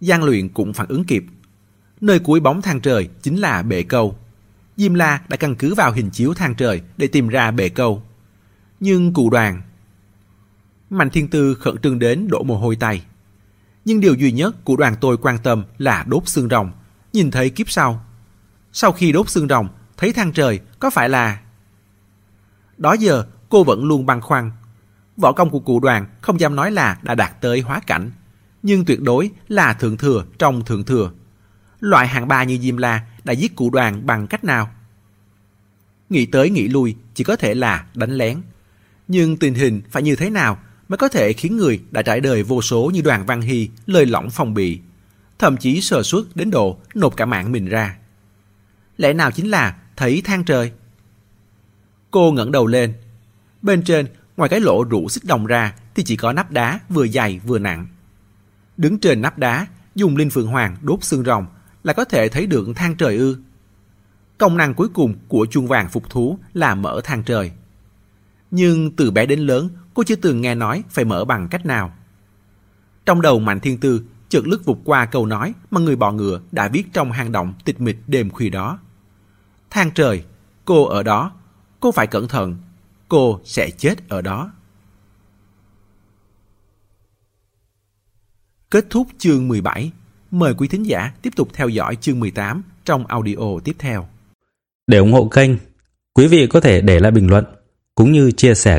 Giang luyện cũng phản ứng kịp. Nơi cuối bóng thang trời chính là bệ câu. Diêm La đã căn cứ vào hình chiếu thang trời để tìm ra bệ câu. Nhưng cụ đoàn... Mạnh Thiên Tư khẩn trương đến đổ mồ hôi tay. Nhưng điều duy nhất của đoàn tôi quan tâm là đốt xương rồng, nhìn thấy kiếp sau. Sau khi đốt xương rồng, thấy thang trời có phải là... Đó giờ cô vẫn luôn băn khoăn. Võ công của cụ đoàn không dám nói là đã đạt tới hóa cảnh, nhưng tuyệt đối là thượng thừa trong thượng thừa. Loại hạng ba như Diêm La đã giết cụ đoàn bằng cách nào? Nghĩ tới nghĩ lui chỉ có thể là đánh lén. Nhưng tình hình phải như thế nào mới có thể khiến người đã trải đời vô số như đoàn Văn Hy lời lỏng phòng bị, thậm chí sờ suất đến độ nộp cả mạng mình ra. Lẽ nào chính là thấy than trời? Cô ngẩng đầu lên. Bên trên, ngoài cái lỗ rũ xích đồng ra thì chỉ có nắp đá vừa dày vừa nặng. Đứng trên nắp đá, dùng linh phượng hoàng đốt xương rồng là có thể thấy được than trời ư. Công năng cuối cùng của chuông vàng phục thú là mở than trời. Nhưng từ bé đến lớn, cô chưa từng nghe nói phải mở bằng cách nào. Trong đầu Mạnh Thiên Tư chợt lướt vụt qua câu nói mà người bò ngựa đã viết trong hang động tịch mịch đêm khuya đó. Than trời, cô ở đó, cô phải cẩn thận, cô sẽ chết ở đó. Kết thúc chương 17 Mời quý thính giả tiếp tục theo dõi chương 18 trong audio tiếp theo. Để ủng hộ kênh, quý vị có thể để lại bình luận cũng như chia sẻ